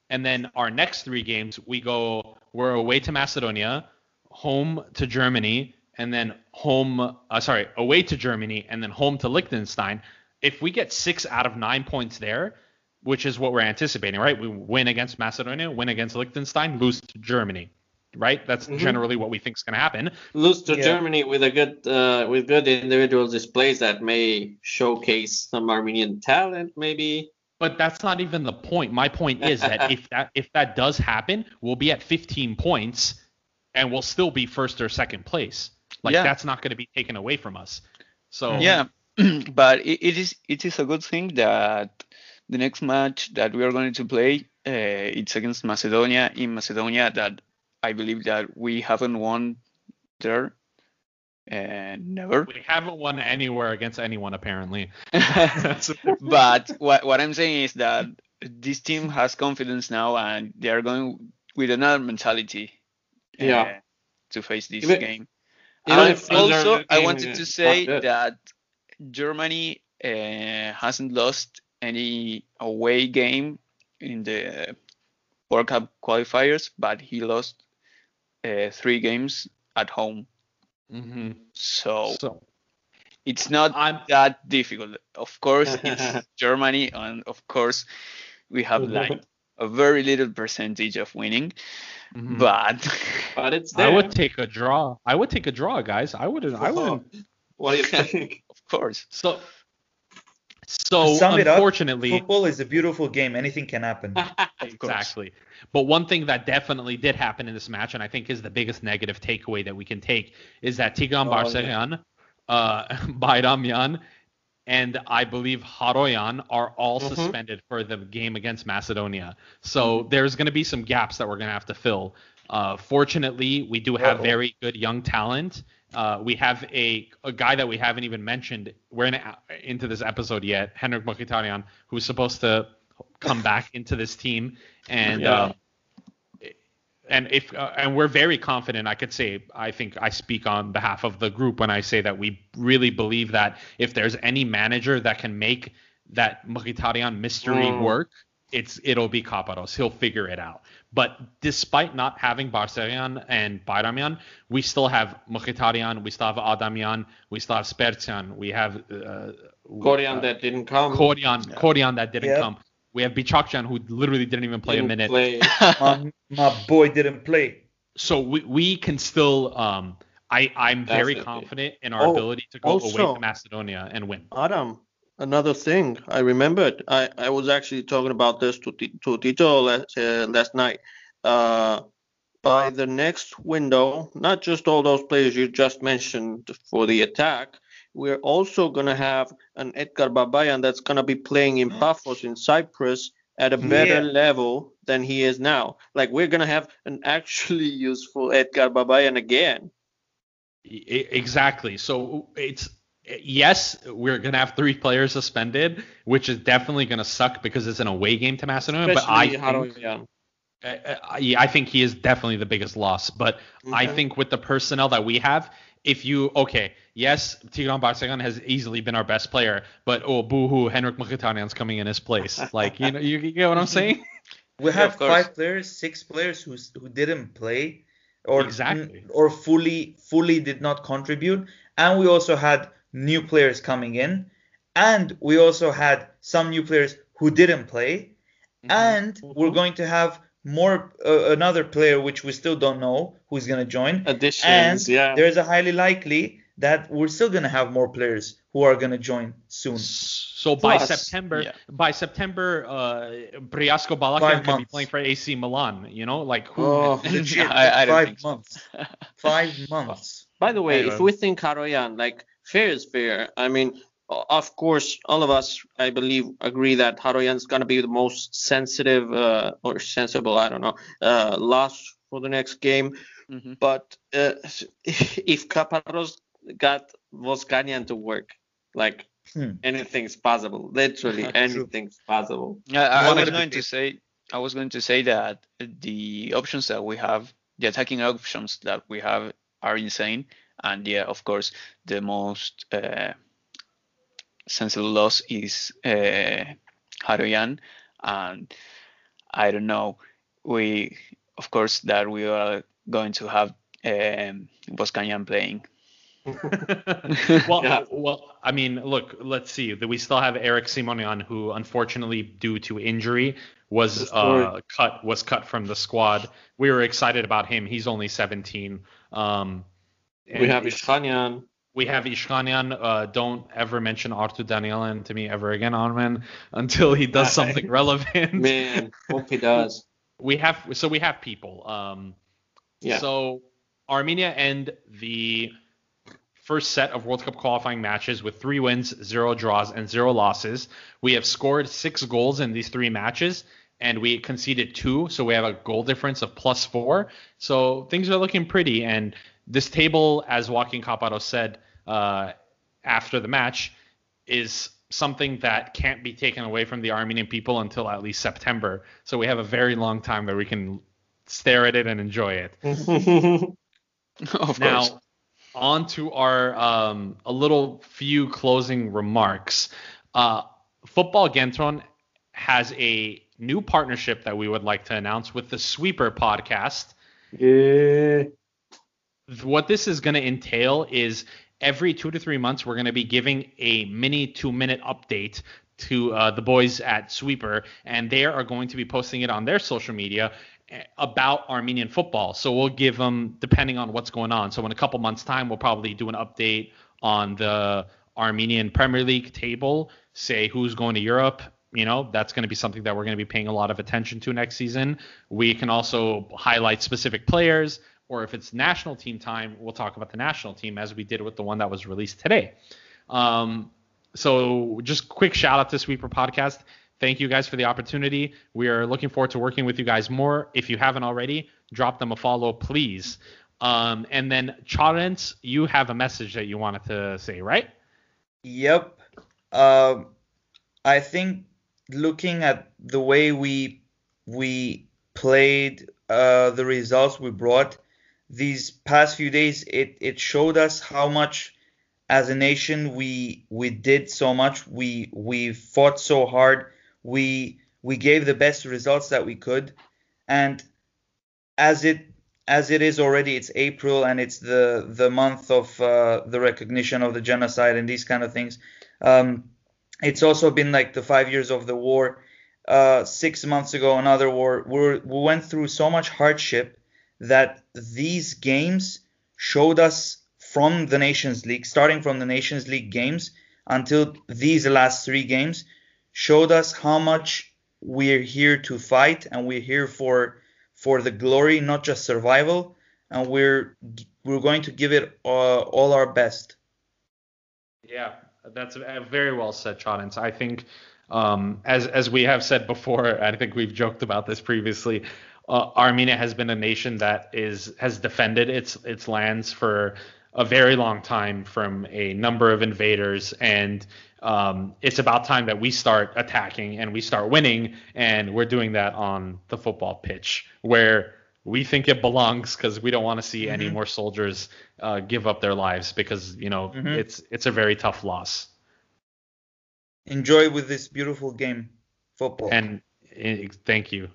and then our next three games we go we're away to Macedonia home to Germany and then home uh, sorry away to Germany and then home to Liechtenstein. If we get six out of nine points there which is what we're anticipating, right? We win against Macedonia, win against Liechtenstein, lose to Germany, right? That's Mhm. generally what we think is going to happen. Lose to Yeah. Germany with a good uh, with good individual displays that may showcase some Armenian talent, maybe. But that's not even the point. My point is that if that if that does happen, we'll be at 15 points and we'll still be first or second place. Like Yeah. that's not going to be taken away from us. So Yeah, but it, it is it is a good thing that the next match that we are going to play uh, it's against Macedonia in Macedonia that I believe that we haven't won there uh, never. we haven't won anywhere against anyone apparently. but what what I'm saying is that this team has confidence now and they are going with another mentality. uh, Yeah. To face this Even- game. even And if also, I wanted to say that Germany uh, hasn't lost any away game in the World Cup qualifiers, but he lost uh, three games at home. Mhm. So So it's not I'm that difficult. Of course, it's Germany, and of course, we have like a very little percentage of winning, mhm. but But it's I would take a draw. I would take a draw, guys. I wouldn't. I wouldn't. What do you think? of course, So, so it up, unfortunately, Football is a beautiful game. Anything can happen. course. exactly. But one thing that definitely did happen in this match, and I think is the biggest negative takeaway that we can take, is that Tigran Oh, Barseghyan, uh, Bayramyan, and I believe Haroyan are all Mhm. suspended for the game against Macedonia. So there's going to be some gaps that we're going to have to fill. Uh, fortunately, we do have Uh-oh. very good young talent. Uh, we have a, a guy that we haven't even mentioned. We're in, into this episode yet, Henrikh Mkhitaryan, who's supposed to come back into this team, and Yeah. uh, and if uh, and we're very confident. I could say I think I speak on behalf of the group when I say that we really believe that if there's any manager that can make that Mkhitaryan mystery Mm. work, it's it'll be Caparros. He'll figure it out. But despite not having Barseghyan and Bayramyan, we still have Mkhitaryan, we still have Adamyan, we still have Spertsyan, we have uh, Korean uh, that didn't come. Korian, Korian that didn't Yeah. come. We have Bichakhchyan who literally didn't even play didn't a minute. play. my, my boy didn't play. So we, we can still um I I'm very confident in our Oh, ability to go away to Macedonia and win. Adam, another thing I remembered. I, I was actually talking about this to to Tito last, uh, last night. Uh, by the next window, not just all those players you just mentioned for the attack, we're also gonna have an Edgar Babayan that's gonna be playing in Paphos in Cyprus at a better Yeah. level than he is now. Like we're gonna have an actually useful Edgar Babayan again. Exactly. So it's yes, we're gonna have three players suspended, which is definitely gonna suck because it's an away game to Macedonia. But I Especially think, Haroyan. uh, uh, yeah, I think he is definitely the biggest loss. But I think with the personnel that we have, if you okay, yes, Tigran Barseghyan has easily been our best player, but oh boohoo, Henrikh Mkhitaryan's coming in his place. Like you know, you, you get what I'm saying? We Yeah, had of course. five players, six players who who didn't play, or Exactly. or fully fully did not contribute, and we also had new players coming in, and we also had some new players who didn't play, and we're going to have more uh, another player which we still don't know who's going to join, Additions, and yeah. there's a highly likely that we're still going to have more players who are going to join soon. So by Plus, September, yeah. by September, uh, Briasco Balekian Five can be playing for AC Milan. You know, like who? Oh. Legit, I- I don't five think so. months. Five months. By the way, if we think Haroyan, like fair is fair. I mean, of course, all of us, I believe, agree that Haroyan is gonna be the most sensitive uh, or sensible, I don't know, uh, loss for the next game. Mhm. But uh, if Caparros got Voskanyan to work, like Hmm. anything's possible. Literally anything's possible. Yeah, I, I was going to say I was going to say that the options that we have, the attacking options that we have are insane. And yeah, of course, the most uh, sensible loss is uh, Haroyan. And I don't know, we of course that we are going to have um, Voskanyan playing. well, Yeah. well, I mean, look, let's see. We still have Eric Simonian, who unfortunately, due to injury, was uh, cut was cut from the squad. We were excited about him. He's only 17. Um, we have Ishkanyan. we have Ishkanyan. Uh, don't ever mention Artur Danielyan to me ever again, Armen, until he does something relevant. Man, hope he does. we have so we have people. Um, Yeah. So Armenia end the first set of World Cup qualifying matches with three wins, zero draws, and zero losses. We have scored six goals in these three matches, and we conceded two, so we have a goal difference of plus four. So things are looking pretty. And this table, as Joaquin Caparros said uh, after the match, is something that can't be taken away from the Armenian people until at least September. So we have a very long time where we can stare at it and enjoy it. of course. Now, course. on to our um, a little few closing remarks. Uh, Football Kentron has a new partnership that we would like to announce with the Sweeper podcast. yeah. What this is going to entail is every two to three months, we're going to be giving a mini two minute update to uh, the boys at Sweeper, and they are going to be posting it on their social media eh, about Armenian football. So we'll give them, depending on what's going on. So in a couple months' time, we'll probably do an update on the Armenian Premier League table, say who's going to Europe. You know, that's going to be something that we're going to be paying a lot of attention to next season. We can also highlight specific players, or if it's national team time, we'll talk about the national team as we did with the one that was released today. Um, so just quick shout out to Sweeper Podcast. Thank you guys for the opportunity. We are looking forward to working with you guys more. If you haven't already, drop them a follow, please. Um, and then Charentz, you have a message that you wanted to say, right? Yep. Um, I think looking at the way we we played, uh, the results we brought these past few days, it it showed us how much as a nation we we did so much. We we fought so hard. We we gave the best results that we could, and as it as it is already, it's April and it's the the month of uh, the recognition of the genocide and these kind of things. Um, it's also been like the five years of the war. Uh, six months ago, another war. We're, we went through so much hardship that these games showed us from the Nations League, starting from the Nations League games until these last three games, showed us how much we're here to fight and we're here for for the glory, not just survival, and we're we're going to give it uh, all our best. Yeah, that's very well said, Charentz. I think, um, as as we have said before, I think we've joked about this previously. Uh, Armenia has been a nation that is has defended its its lands for a very long time from a number of invaders, and um, it's about time that we start attacking and we start winning, and we're doing that on the football pitch where we think it belongs because we don't want to see any Mhm. more soldiers uh, give up their lives because you know Mhm. it's it's a very tough loss. Enjoy with this beautiful game, football. And eh, thank you.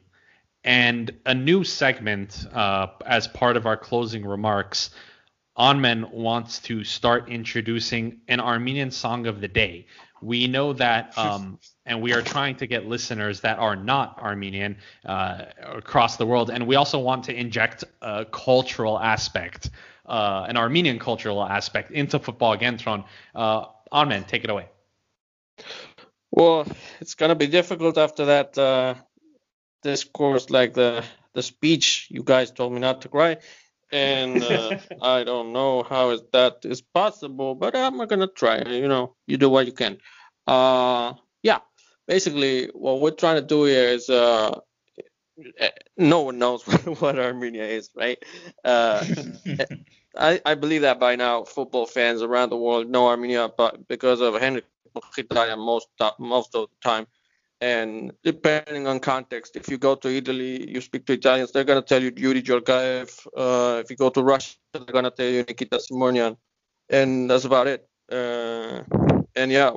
And a new segment uh, as part of our closing remarks. Armen wants to start introducing an Armenian song of the day. We know that, um, and we are trying to get listeners that are not Armenian uh, across the world. And we also want to inject a cultural aspect, uh, an Armenian cultural aspect into football again, Tron. Uh, take it away. Well, it's gonna be difficult after that uh, discourse, like the the speech you guys told me not to cry, and uh, I don't know how is that is possible, but I'm gonna try. You know, you do what you can. Uh, yeah, basically what we're trying to do here is uh, eh, no one knows what Armenia is, right? Uh, I, I believe that by now football fans around the world know Armenia, but because of Henrikh Mkhitaryan most most of the time, and depending on context, if you go to Italy, you speak to Italians, they're gonna tell you Youri Djorkaeff. Uh, if you go to Russia, they're gonna tell you Nikita Simonian, and that's about it. Uh, and yeah,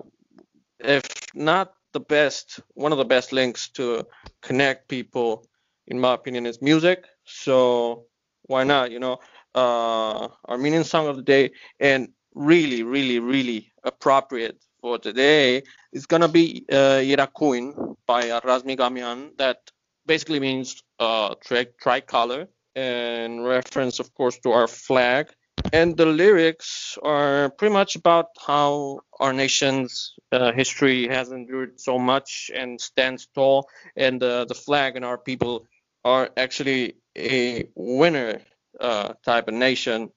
if not the best, one of the best links to connect people, in my opinion, is music. So why not? You know, uh, Armenian song of the day, and really, really, really appropriate for today is gonna be uh, Yerakuin by Razmik That basically means uh, tri- tricolor and reference, of course, to our flag. And the lyrics are pretty much about how our nation's uh, history has endured so much and stands tall, and uh, the flag and our people are actually a winner uh, type of nation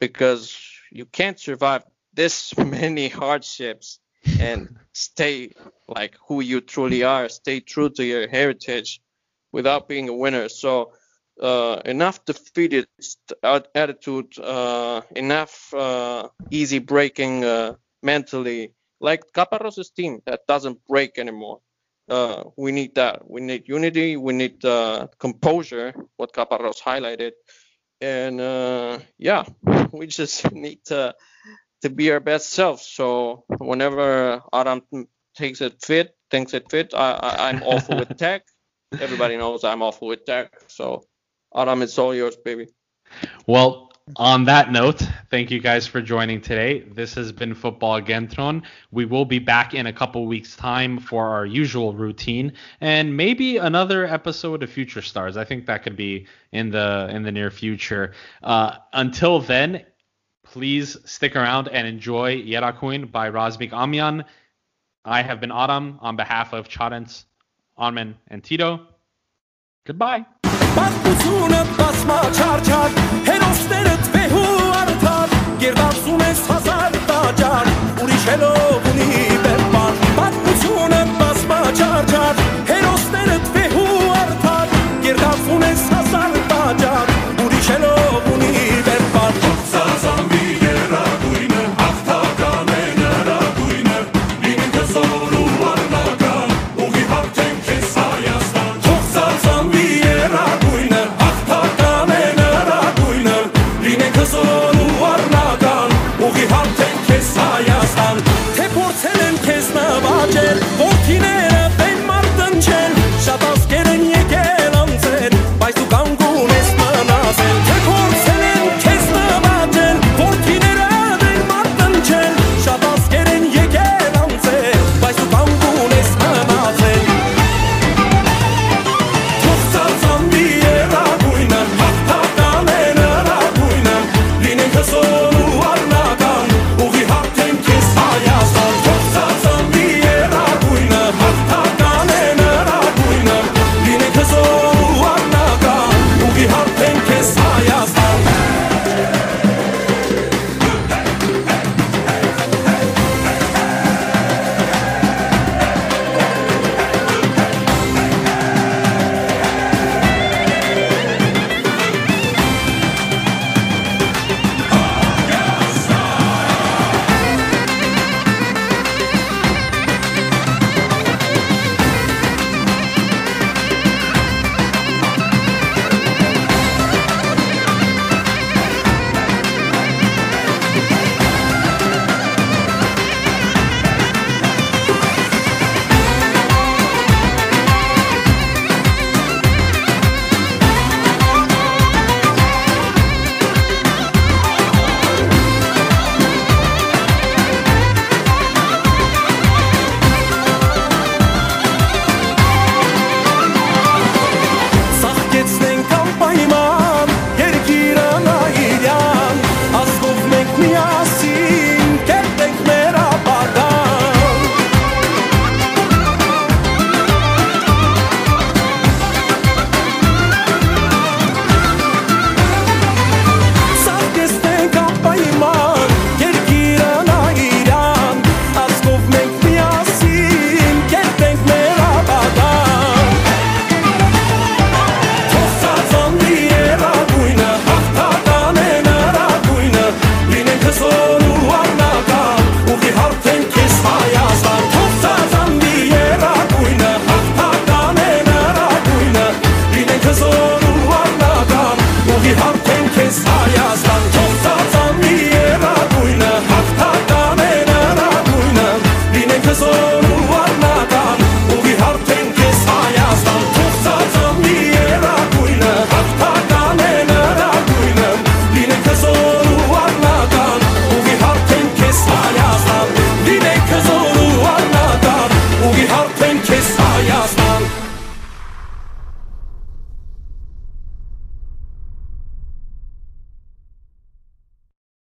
because you can't survive this many hardships and stay like who you truly are, stay true to your heritage without being a winner. So uh, enough defeated attitude, uh, enough uh, easy breaking uh, mentally, like Caparros's team that doesn't break anymore. Uh, we need that. We need unity. We need uh, composure. What Caparros highlighted, and yeah, we just need to to be our best selves. So whenever Aram takes it fit, thinks it fit, I, I, I'm awful with tech. Everybody knows I'm awful with tech. So Aram, it's all yours, baby. Well, on that note, thank you guys for joining today. This has been Football Kentron. We will be back in a couple weeks' time for our usual routine and maybe another episode of Future Stars. I think that could be in the in the near future. Uh, until then, please stick around and enjoy Yerakuin by Razmik Amyan. I have been Aram on behalf of Charentz, Armen, and Tito. Goodbye.